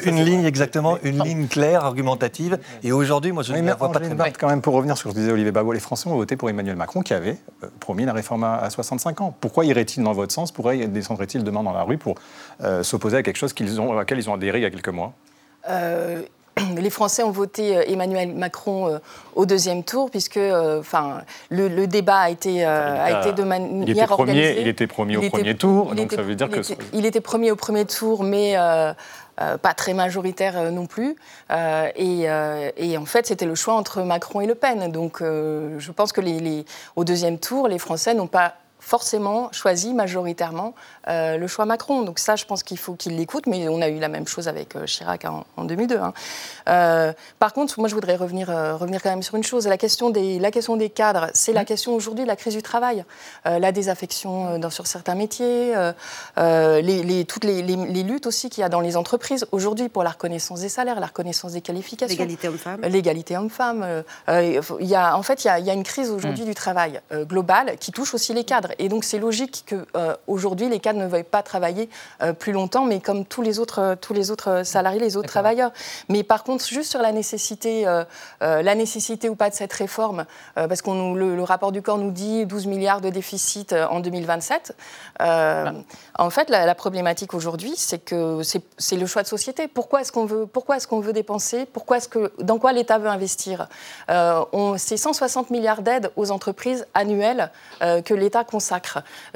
une ligne exactement, une ligne claire, argumentative. Et aujourd'hui, moi, je ne vois pas très bien. Quand même, pour revenir sur ce que disait Olivier Babot, les Français ont voté pour Emmanuel Macron qui avait promis la réforme à, à 65 ans. Pourquoi irait-il dans votre sens? Pourquoi descendraient-ils demain dans la rue pour euh, s'opposer à quelque chose qu'ils ont, à laquelle ils ont adhéré il y a quelques mois? Euh, les Français ont voté euh, Emmanuel Macron euh, au deuxième tour, puisque euh, enfin, le, le débat a été, a été de manière il était premier, organisée. il était premier Il au était- premier tour, donc était- ça veut dire il que était- il était premier au premier tour, mais euh, euh, pas très majoritaire euh, non plus. Euh, et, et en fait, c'était le choix entre Macron et Le Pen. Donc, je pense que les, les- au deuxième tour, les Français n'ont pas forcément choisi majoritairement euh, le choix Macron. Donc ça, je pense qu'il faut qu'il l'écoute, mais on a eu la même chose avec euh, Chirac en, en 2002. hein. Euh, par contre, moi, je voudrais revenir, revenir quand même sur une chose. La question des, la question des cadres, c'est la question aujourd'hui de la crise du travail, la désaffection dans, sur certains métiers, les, les- toutes les, luttes aussi qu'il y a dans les entreprises aujourd'hui pour la reconnaissance des salaires, la reconnaissance des qualifications. L'égalité homme-femme. L'égalité homme-femme. il y a, en fait, il y a, il y a une crise aujourd'hui Mm. du travail globale qui touche aussi les cadres. Et donc, c'est logique qu'aujourd'hui, les cadres ne veuillent pas travailler euh, plus longtemps, mais comme tous les autres, euh, tous les autres salariés, les autres travailleurs. Mais par contre, juste sur la nécessité, euh, euh, la nécessité ou pas de cette réforme, euh, parce que le, le rapport du corps nous dit 12 milliards de déficit euh, en 2027. Euh, En fait, la, la problématique aujourd'hui, c'est que c'est le choix de société. Pourquoi est-ce qu'on veut, pourquoi est-ce qu'on veut dépenser? Pourquoi est-ce que, dans quoi l'État veut investir? Euh, C'est 160 milliards d'aides aux entreprises annuelles euh, que l'État consacre.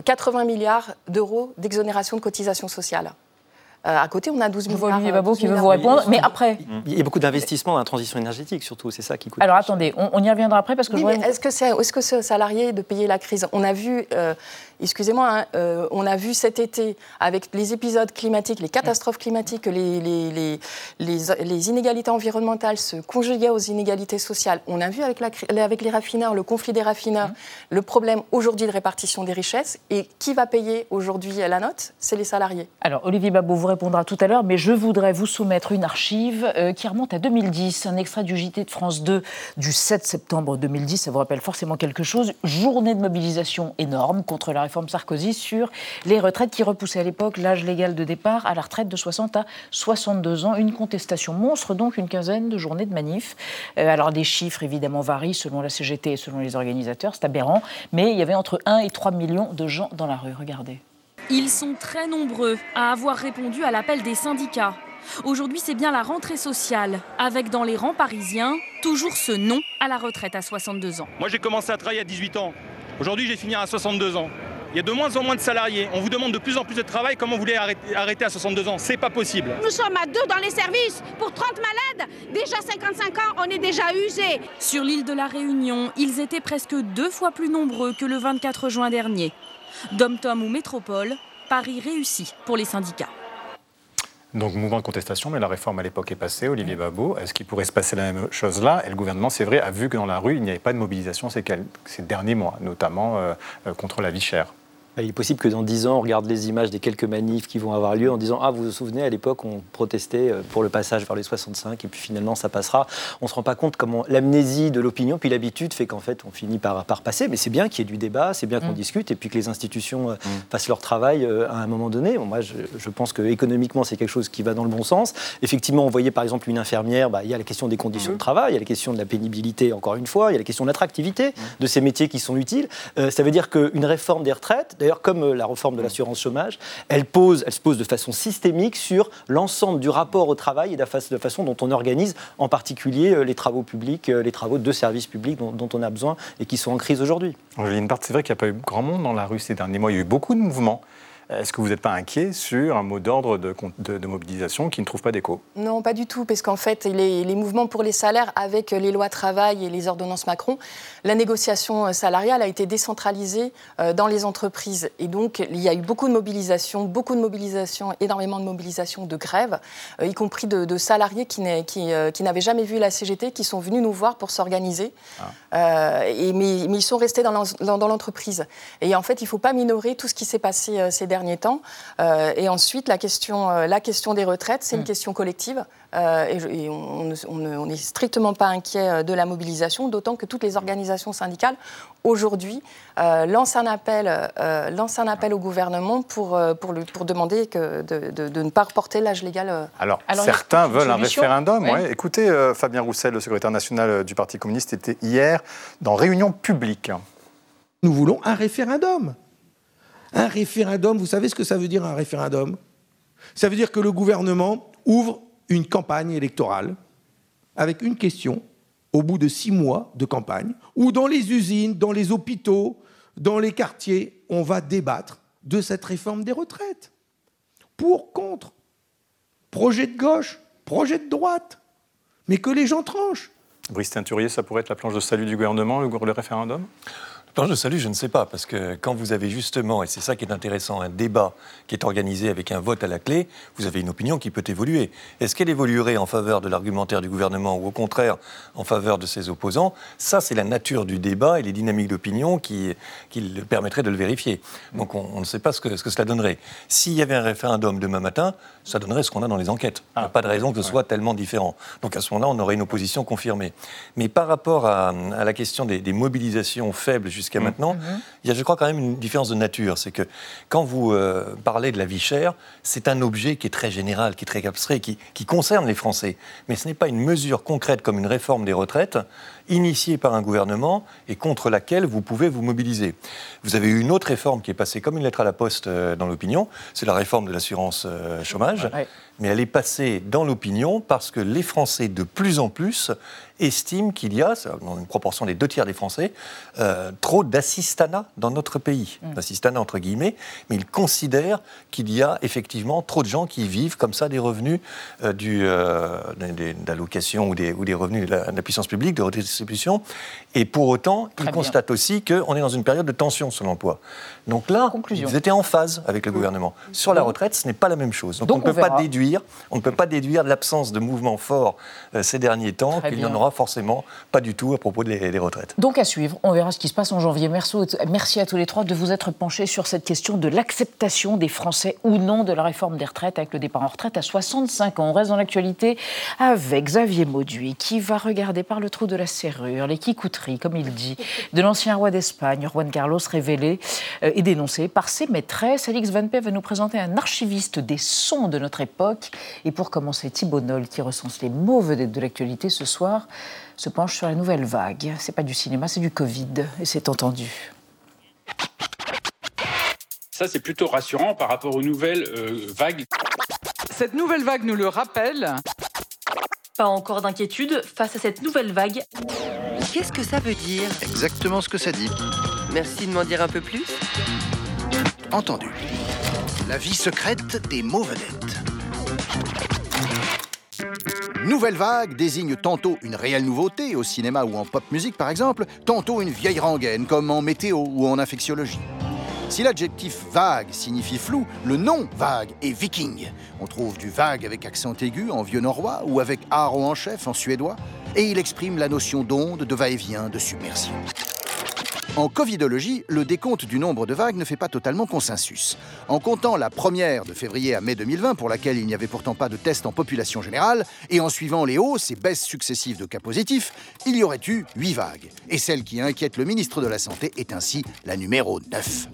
80 milliards d'euros d'exonération de cotisations sociales. Euh, à côté, on a 12 Je vois milliards. Olivier Babot 12 qui veut vous répondre, mais après. Il y a beaucoup d'investissements dans la transition énergétique, surtout, c'est ça qui coûte. Alors attendez, on, on y reviendra après parce que Oui, je est-ce que c'est est -ce que c'est aux salariés de payer la crise? On a vu, euh, excusez-moi, hein, euh, on a vu cet été, avec les épisodes climatiques, les catastrophes climatiques, que les, les, les, les- les inégalités environnementales se conjuguaient aux inégalités sociales. On a vu avec, la cri- avec les raffineurs, le conflit des raffineurs, le problème aujourd'hui de répartition des richesses. Et qui va payer aujourd'hui la note? C'est les salariés. Alors, Olivier Babot vous répondra tout à l'heure, mais je voudrais vous soumettre une archive euh, qui remonte à 2010, un extrait du JT de France 2 du 7 septembre 2010. Ça vous rappelle forcément quelque chose. Journée de mobilisation énorme contre la réforme Sarkozy sur les retraites qui repoussaient à l'époque l'âge légal de départ à la retraite de 60 à 62 ans. Une contestation monstre, donc une quinzaine de journées de manif. Euh, alors, les chiffres, évidemment, varient selon la CGT et selon les organisateurs. C'est aberrant. Mais il y avait entre 1 et 3 millions de gens dans la rue. Regardez. Ils sont très nombreux à avoir répondu à l'appel des syndicats. Aujourd'hui, c'est bien la rentrée sociale, avec dans les rangs parisiens toujours ce non à la retraite à 62 ans. Moi, j'ai commencé à travailler à 18 ans. Aujourd'hui, je vais finir à 62 ans. Il y a de moins en moins de salariés. On vous demande de plus en plus de travail. Comment vous voulez arrêter, arrêter à 62 ans? C'est pas possible. Nous sommes à deux dans les services pour 30 malades. Déjà 55 ans, on est déjà usé. Sur l'île de la Réunion, ils étaient presque deux fois plus nombreux que le 24 juin dernier. Dom-Tom ou Métropole, Paris réussit pour les syndicats. Donc, mouvement de contestation, mais la réforme à l'époque est passée. Olivier Babot, est-ce qu'il pourrait se passer la même chose là Et le gouvernement, c'est vrai, a vu que dans la rue, il n'y avait pas de mobilisation ces derniers mois, notamment euh, euh, contre la vie chère. Il est possible que dans 10 ans, on regarde les images des quelques manifs qui vont avoir lieu en disant Ah, vous vous souvenez, à l'époque, on protestait euh, pour le passage vers les 65, et puis finalement, ça passera. On ne se rend pas compte comment l'amnésie de l'opinion, puis l'habitude fait qu'en fait, on finit par, par passer. Mais c'est bien qu'il y ait du débat, c'est bien qu'on Mm. discute, et puis que les institutions euh, fassent leur travail euh, à un moment donné. Bon, moi, je, je pense que économiquement, c'est quelque chose qui va dans le bon sens. Effectivement, on voyait par exemple une infirmière, bah, il y a la question des conditions de travail, il y a la question de la pénibilité, encore une fois, il y a la question de l'attractivité de ces métiers qui sont utiles. Euh, ça veut dire qu'une réforme des retraites, d'ailleurs comme euh, la réforme de l'assurance chômage, elle, pose, elle se pose de façon systémique sur l'ensemble du rapport au travail et de la, fa- de la façon dont on organise en particulier euh, les travaux publics, euh, les travaux de services publics dont, dont on a besoin et qui sont en crise aujourd'hui. Angéline Barthes, c'est vrai qu'il n'y a pas eu grand monde dans la rue ces derniers mois. Il y a eu beaucoup de mouvements. Est-ce que vous n'êtes pas inquiet sur un mot d'ordre de, de- de mobilisation qui ne trouve pas d'écho? Non, pas du tout, parce qu'en fait, les, les mouvements pour les salaires, avec les lois travail et les ordonnances Macron, la négociation euh, salariale a été décentralisée euh, dans les entreprises. Et donc, il y a eu beaucoup de mobilisation, beaucoup de mobilisation, énormément de mobilisation de grève, euh, y compris de, de salariés qui, n'est- qui, euh, qui n'avaient jamais vu la CGT, qui sont venus nous voir pour s'organiser. Euh, et, mais, mais ils sont restés dans l'en- dans- dans l'entreprise. Et en fait, il ne faut pas minorer tout ce qui s'est passé euh, ces derniers temps. Euh, et ensuite, la question, euh, la question des retraites, c'est une question collective. Euh, et je- et on ne- on ne- on n'est strictement pas inquiet de la mobilisation, d'autant que toutes les organisations syndicales, aujourd'hui, euh, lancent, un appel, euh, lancent un appel au gouvernement pour, pour, le- pour demander que de, de- de ne pas reporter l'âge légal. Alors, Alors, certains veulent un référendum. Oui. ouais. Écoutez, euh, Fabien Roussel, le secrétaire national du Parti communiste, était hier dans réunion publique. Nous voulons un référendum. Un référendum, vous savez ce que ça veut dire un référendum? Ça veut dire que le gouvernement ouvre une campagne électorale avec une question au bout de six mois de campagne, où dans les usines, dans les hôpitaux, dans les quartiers, on va débattre de cette réforme des retraites. Pour, contre. Projet de gauche, projet de droite. Mais que les gens tranchent. Brice Teinturier, ça pourrait être la planche de salut du gouvernement, le, référendum? Salut, je ne sais pas, parce que quand vous avez justement, et c'est ça qui est intéressant, un débat qui est organisé avec un vote à la clé, vous avez une opinion qui peut évoluer. Est-ce qu'elle évoluerait en faveur de l'argumentaire du gouvernement ou au contraire en faveur de ses opposants? Ça, c'est la nature du débat et les dynamiques d'opinion qui, le permettraient de le vérifier. Donc on, ne sait pas ce que cela donnerait. S'il y avait un référendum demain matin, ça donnerait ce qu'on a dans les enquêtes. Il n'y a pas de raison que ce soit tellement différent. Donc à ce moment-là, on aurait une opposition confirmée. Mais par rapport à, à la question des, des mobilisations faibles jusqu'à maintenant, il y a, je crois, quand même une différence de nature. C'est que quand vous euh, parlez de la vie chère, c'est un objet qui est très général, qui est très abstrait, qui, qui concerne les Français. Mais ce n'est pas une mesure concrète comme une réforme des retraites initiée par un gouvernement et contre laquelle vous pouvez vous mobiliser. Vous avez eu une autre réforme qui est passée comme une lettre à la poste euh, dans l'opinion, c'est la réforme de l'assurance euh, chômage, mais elle est passée dans l'opinion parce que les Français, de plus en plus, estiment qu'il y a, dans une proportion des deux tiers des Français, euh, trop d'assistanat dans notre pays. D'assistanat entre guillemets, mais ils considèrent qu'il y a effectivement trop de gens qui vivent comme ça des revenus euh, du, euh, d'allocation ou des, ou des revenus de la, de la puissance publique, de redistribution. Et pour autant, ils bien. constatent aussi qu'on est dans une période de tension sur l'emploi. Donc là, ils étaient en phase avec le gouvernement. Sur la retraite, ce n'est pas la même chose. Donc, Donc on ne peut pas verra. Déduire, on ne peut pas déduire de l'absence de mouvements forts euh, ces derniers temps qu'il n'y en aura forcément pas du tout à propos des, des retraites. Donc à suivre, on verra ce qui se passe en janvier. Merci, à tous les trois de vous être penchés sur cette question de l'acceptation des Français ou non de la réforme des retraites avec le départ en retraite à 65 ans. On reste dans l'actualité avec Xavier Mauduit qui va regarder par le trou de la serrure les kikouteries, comme il dit, de l'ancien roi d'Espagne, Juan Carlos, révélé euh, et dénoncé par ses maîtresses. Alix Van Pee va nous présenter un archiviste des sons de notre époque. Et pour commencer, Thibault Noll, qui recense les mots vedettes de l'actualité ce soir, se penche sur la nouvelle vague. C'est pas du cinéma, c'est du Covid, et c'est entendu. Ça, c'est plutôt rassurant par rapport aux nouvelles euh, vagues. Cette nouvelle vague nous le rappelle. Pas encore d'inquiétude face à cette nouvelle vague. Qu'est-ce que ça veut dire Exactement ce que ça dit. Merci de m'en dire un peu plus. Entendu. La vie secrète des mots vedettes. Nouvelle vague désigne tantôt une réelle nouveauté, au cinéma ou en pop musique par exemple, tantôt une vieille rengaine, comme en météo ou en infectiologie. Si l'adjectif vague signifie flou, le nom vague est viking. On trouve du vague avec accent aigu en vieux norrois ou avec haro en chef en suédois, et il exprime la notion d'onde, de va-et-vient, de submersion. En covidologie, le décompte du nombre de vagues ne fait pas totalement consensus. En comptant la première de février à mai 2020, pour laquelle il n'y avait pourtant pas de test en population générale, et en suivant les hausses et baisses successives de cas positifs, il y aurait eu 8 vagues. Et celle qui inquiète le ministre de la Santé est ainsi la numéro 9.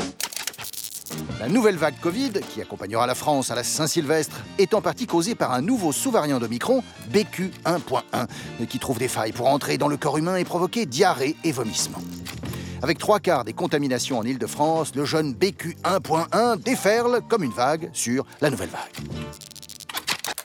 La nouvelle vague Covid, qui accompagnera la France à la Saint-Sylvestre, est en partie causée par un nouveau sous-variant d'Omicron, BQ1.1, mais qui trouve des failles pour entrer dans le corps humain et provoquer diarrhée et vomissements. Avec trois quarts des contaminations en Île-de-France, le jeune BQ 1.1 déferle comme une vague sur la nouvelle vague.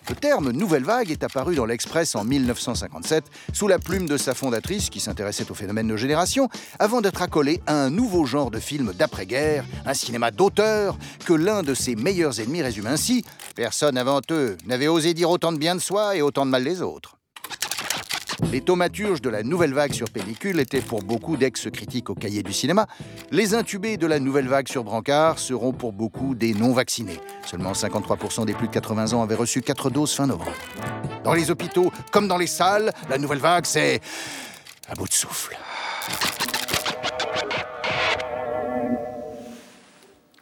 Le terme nouvelle vague est apparu dans l'Express en 1957 sous la plume de sa fondatrice qui s'intéressait au phénomène de génération avant d'être accolé à un nouveau genre de film d'après-guerre, un cinéma d'auteur que l'un de ses meilleurs ennemis résume ainsi Personne avant eux n'avait osé dire autant de bien de soi et autant de mal des autres. Les thaumaturges de la nouvelle vague sur pellicule étaient pour beaucoup d'ex-critiques au cahier du cinéma. Les intubés de la nouvelle vague sur brancard seront pour beaucoup des non-vaccinés. Seulement 53% des plus de 80 ans avaient reçu 4 doses fin novembre. Dans les hôpitaux comme dans les salles, la nouvelle vague, c'est à bout de souffle.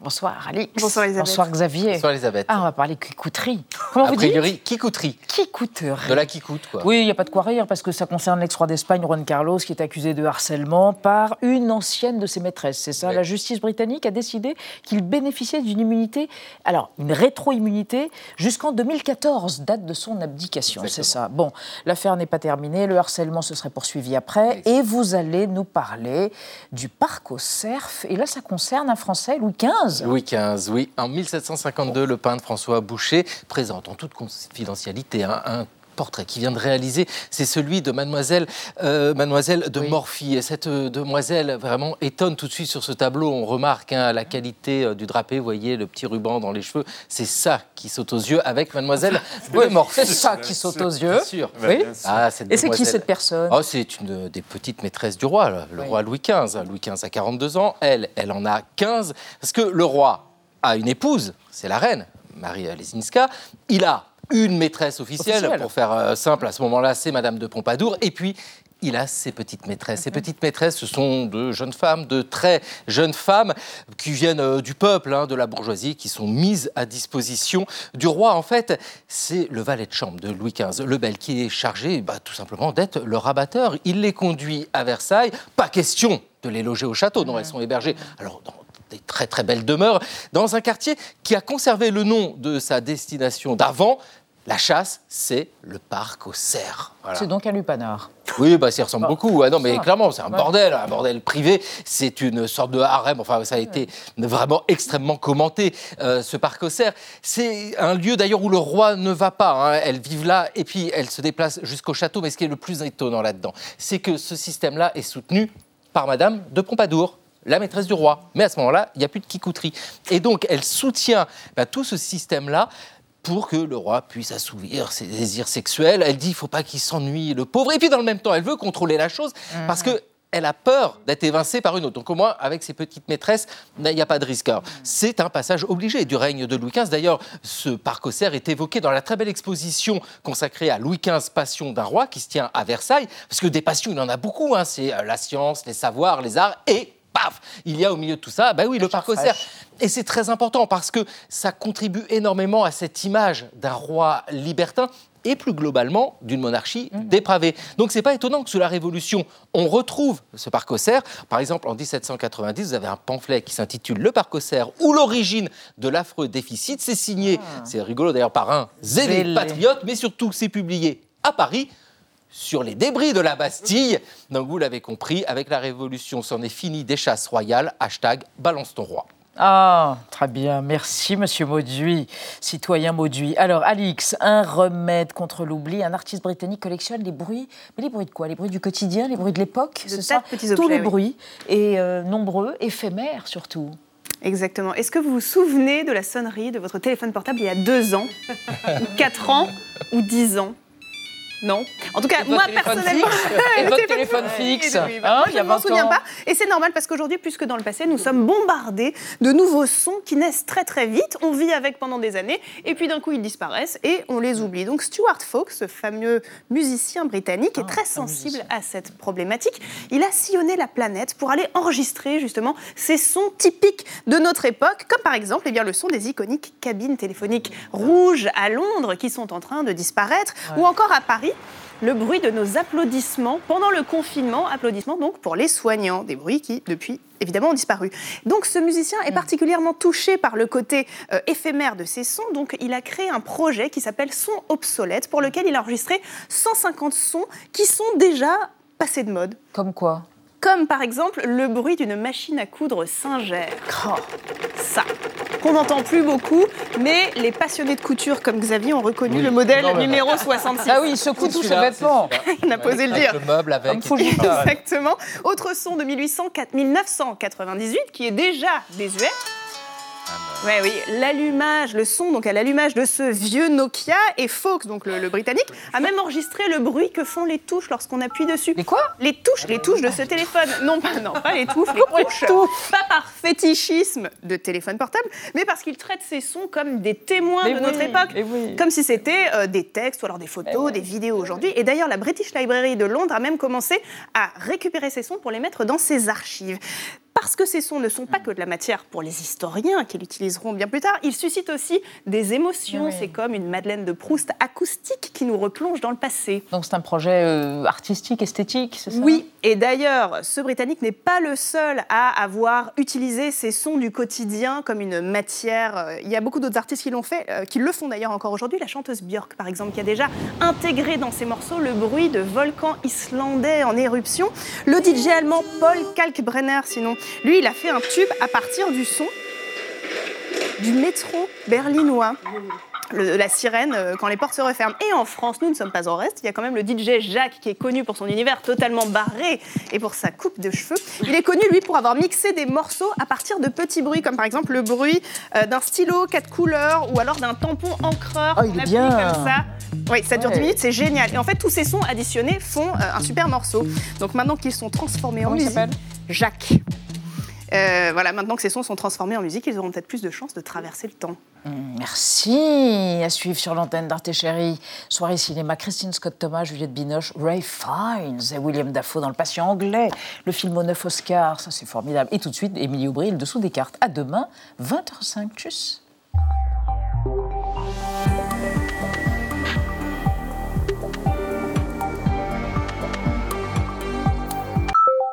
Bonsoir Alix. Bonsoir Elisabeth. Bonsoir Xavier. Bonsoir Elisabeth. Ah, on va parler kikouterie. Comment a vous dites priori, kikouterie. Kikouterie. De la kikoute, quoi. Oui, il n'y a pas de quoi rire parce que ça concerne l'ex-roi d'Espagne, Juan Carlos, qui est accusé de harcèlement par une ancienne de ses maîtresses. C'est ça, la justice britannique a décidé qu'il bénéficiait d'une immunité, alors une rétro-immunité, jusqu'en 2014, date de son abdication. C'est ça. Bon, l'affaire n'est pas terminée, le harcèlement se serait poursuivi après, et vous allez nous parler du parc au cerf. Et là, ça concerne un Français, Louis XV. Louis XV, oui. En 1752, le peintre François Boucher présente en toute confidentialité un, un portrait qu'il vient de réaliser, c'est celui de mademoiselle, euh, mademoiselle de Morphy. Et cette euh, demoiselle vraiment étonne tout de suite sur ce tableau. On remarque hein, la qualité euh, du drapé, vous voyez le petit ruban dans les cheveux. C'est ça qui saute aux yeux avec mademoiselle de Morphy. C'est ça qui saute aux yeux. Bien sûr. Oui. Ah, cette Et c'est qui cette personne? Oh, C'est une des petites maîtresses du roi, le- le roi Louis XV. Louis XV a 42 ans, elle, elle en a 15. Parce que le roi a une épouse, c'est la reine, Marie Lesinska. Il a une maîtresse officielle, Officielle. pour faire euh, simple, à ce moment-là, c'est Madame de Pompadour. Et puis, il a ses petites maîtresses. Ces petites maîtresses, ce sont de jeunes femmes, de très jeunes femmes qui viennent euh, du peuple, hein, de la bourgeoisie, qui sont mises à disposition du roi. En fait, c'est le valet de chambre de Louis XV, le bel, qui est chargé bah, tout simplement d'être le rabatteur. Il les conduit à Versailles. Pas question de les loger au château, dont elles sont hébergées. Alors, dans des très très belles demeures, dans un quartier qui a conservé le nom de sa destination d'avant. La chasse, c'est le parc aux cerfs. Voilà. C'est donc un lupanar. Oui, bah, ça y ressemble Ah. beaucoup. Ah non, mais Ah. clairement, c'est un bordel, un bordel privé. C'est une sorte de harem. Enfin, ça a été vraiment extrêmement commenté, euh, ce parc aux cerfs. C'est un lieu d'ailleurs où le roi ne va pas. hein. Elles vivent là et puis elles se déplacent jusqu'au château. Mais ce qui est le plus étonnant là-dedans, c'est que ce système-là est soutenu par Madame de Pompadour la maîtresse du roi. Mais à ce moment-là, il n'y a plus de kikouterie. Et donc, elle soutient bah, tout ce système-là pour que le roi puisse assouvir ses désirs sexuels. Elle dit il faut pas qu'il s'ennuie, le pauvre. Et puis, dans le même temps, elle veut contrôler la chose parce que elle a peur d'être évincée par une autre. Donc au moins, avec ses petites maîtresses, il n'y a pas de risque. Alors, C'est un passage obligé du règne de Louis XV. D'ailleurs, ce parc aux cerfs est évoqué dans la très belle exposition consacrée à Louis XV, Passion d'un roi, qui se tient à Versailles. Parce que des passions, il en a beaucoup. hein. C'est euh, la science, les savoirs, les arts et... Paf Il y a au milieu de tout ça, bah oui, le parc aux cerfs. Et c'est très important parce que ça contribue énormément à cette image d'un roi libertin et plus globalement d'une monarchie dépravée. Donc c'est pas étonnant que sous la Révolution, on retrouve ce parc aux cerfs. Par exemple, en 1790, vous avez un pamphlet qui s'intitule Le parc aux cerfs ou l'origine de l'affreux déficit. C'est signé, c'est rigolo d'ailleurs, par un Zélé. patriote, mais surtout c'est publié à Paris sur les débris de la Bastille. Donc vous l'avez compris, avec la Révolution, c'en est fini des chasses royales. Hashtag balance ton roi. Ah, très bien. Merci, monsieur Mauduit, citoyen Mauduit. Alors, Alix, un remède contre l'oubli. Un artiste britannique collectionne les bruits. Mais les bruits de quoi? Les bruits du quotidien, les bruits de l'époque? De petits Tous objets, les oui. bruits, et euh, nombreux, éphémères surtout. Exactement. Est-ce que vous vous souvenez de la sonnerie de votre téléphone portable il y a deux ans, ou quatre ans, ou dix ans? Non. En tout cas, moi personnellement, Et votre téléphone fixe, Hein, moi, il y je a ne m'en 20 souviens ans. pas. Et c'est normal parce qu'aujourd'hui, plus que dans le passé, nous sommes bombardés de nouveaux sons qui naissent très très vite. On vit avec pendant des années et puis d'un coup ils disparaissent et on les oublie. Donc Stuart Falk, ce fameux musicien britannique, Ah, est très sensible à cette problématique. Il a sillonné la planète pour aller enregistrer justement ces sons typiques de notre époque, comme par exemple eh bien, le son des iconiques cabines téléphoniques rouges à Londres qui sont en train de disparaître, ou encore à Paris le bruit de nos applaudissements pendant le confinement, applaudissements donc pour les soignants, des bruits qui depuis évidemment ont disparu. Donc ce musicien est particulièrement touché par le côté euh, éphémère de ces sons, donc il a créé un projet qui s'appelle Son obsolète pour lequel il a enregistré 150 sons qui sont déjà passés de mode. Comme quoi? Comme par exemple le bruit d'une machine à coudre Singer. Oh, ça, qu'on n'entend plus beaucoup, mais les passionnés de couture comme Xavier ont reconnu Oui. le modèle Non, numéro 66. Ah oui, il secoue tous ses vêtements. Il a posé le dire. Avec le meuble avec. Exactement. Autre son de 1800 1998 qui est déjà désuet. Ouais, oui, l'allumage, le son donc à l'allumage de ce vieux Nokia et Fox, donc le, le britannique, a même enregistré le bruit que font les touches lorsqu'on appuie dessus. Les quoi? Les touches, les touches de ce téléphone. Non, pas, non, pas les touches, les touches. Pas par fétichisme de téléphone portable, mais parce qu'il traite ces sons comme des témoins Mais de oui, notre époque. oui. Comme si c'était euh, des textes ou alors des photos, des vidéos aujourd'hui. Et d'ailleurs, la British Library de Londres a même commencé à récupérer ces sons pour les mettre dans ses archives. Parce que ces sons ne sont pas que de la matière pour les historiens qui l'utiliseront bien plus tard, ils suscitent aussi des émotions. Oui. C'est comme une Madeleine de Proust acoustique qui nous replonge dans le passé. Donc c'est un projet euh, artistique, esthétique, c'est ça? Oui, et d'ailleurs, ce Britannique n'est pas le seul à avoir utilisé ces sons du quotidien comme une matière. Euh, Il y a beaucoup d'autres artistes qui l'ont fait, euh, qui le font d'ailleurs encore aujourd'hui. La chanteuse Björk, par exemple, qui a déjà intégré dans ses morceaux le bruit de volcans islandais en éruption. Le DJ allemand Paul Kalkbrenner, sinon, lui, il a fait un tube à partir du son du métro berlinois. Le- la sirène euh, quand les portes se referment. Et en France, nous ne sommes pas en reste. Il y a quand même le DJ Jacques qui est connu pour son univers totalement barré et pour sa coupe de cheveux. Il est connu, lui, pour avoir mixé des morceaux à partir de petits bruits, comme par exemple le bruit euh, d'un stylo quatre couleurs ou alors d'un tampon encreur. Oh, il est bien. comme ça. Oui, ça dure Ouais. 10 minutes, c'est génial. Et en fait, tous ces sons additionnés font euh, un super morceau. Donc maintenant qu'ils sont transformés en musique, s'appelle? Jacques. Euh, voilà, maintenant que ces sons sont transformés en musique, ils auront peut-être plus de chances de traverser le temps. Merci. À suivre sur l'antenne d'Arte Chérie. Soirée cinéma, Christine Scott Thomas, Juliette Binoche, Ray Fiennes et William Dafoe dans Le Patient anglais. Le film aux 9 Oscars, ça c'est formidable. Et tout de suite, Émilie Aubry, le dessous des cartes. À demain, 20h05. Tchuss.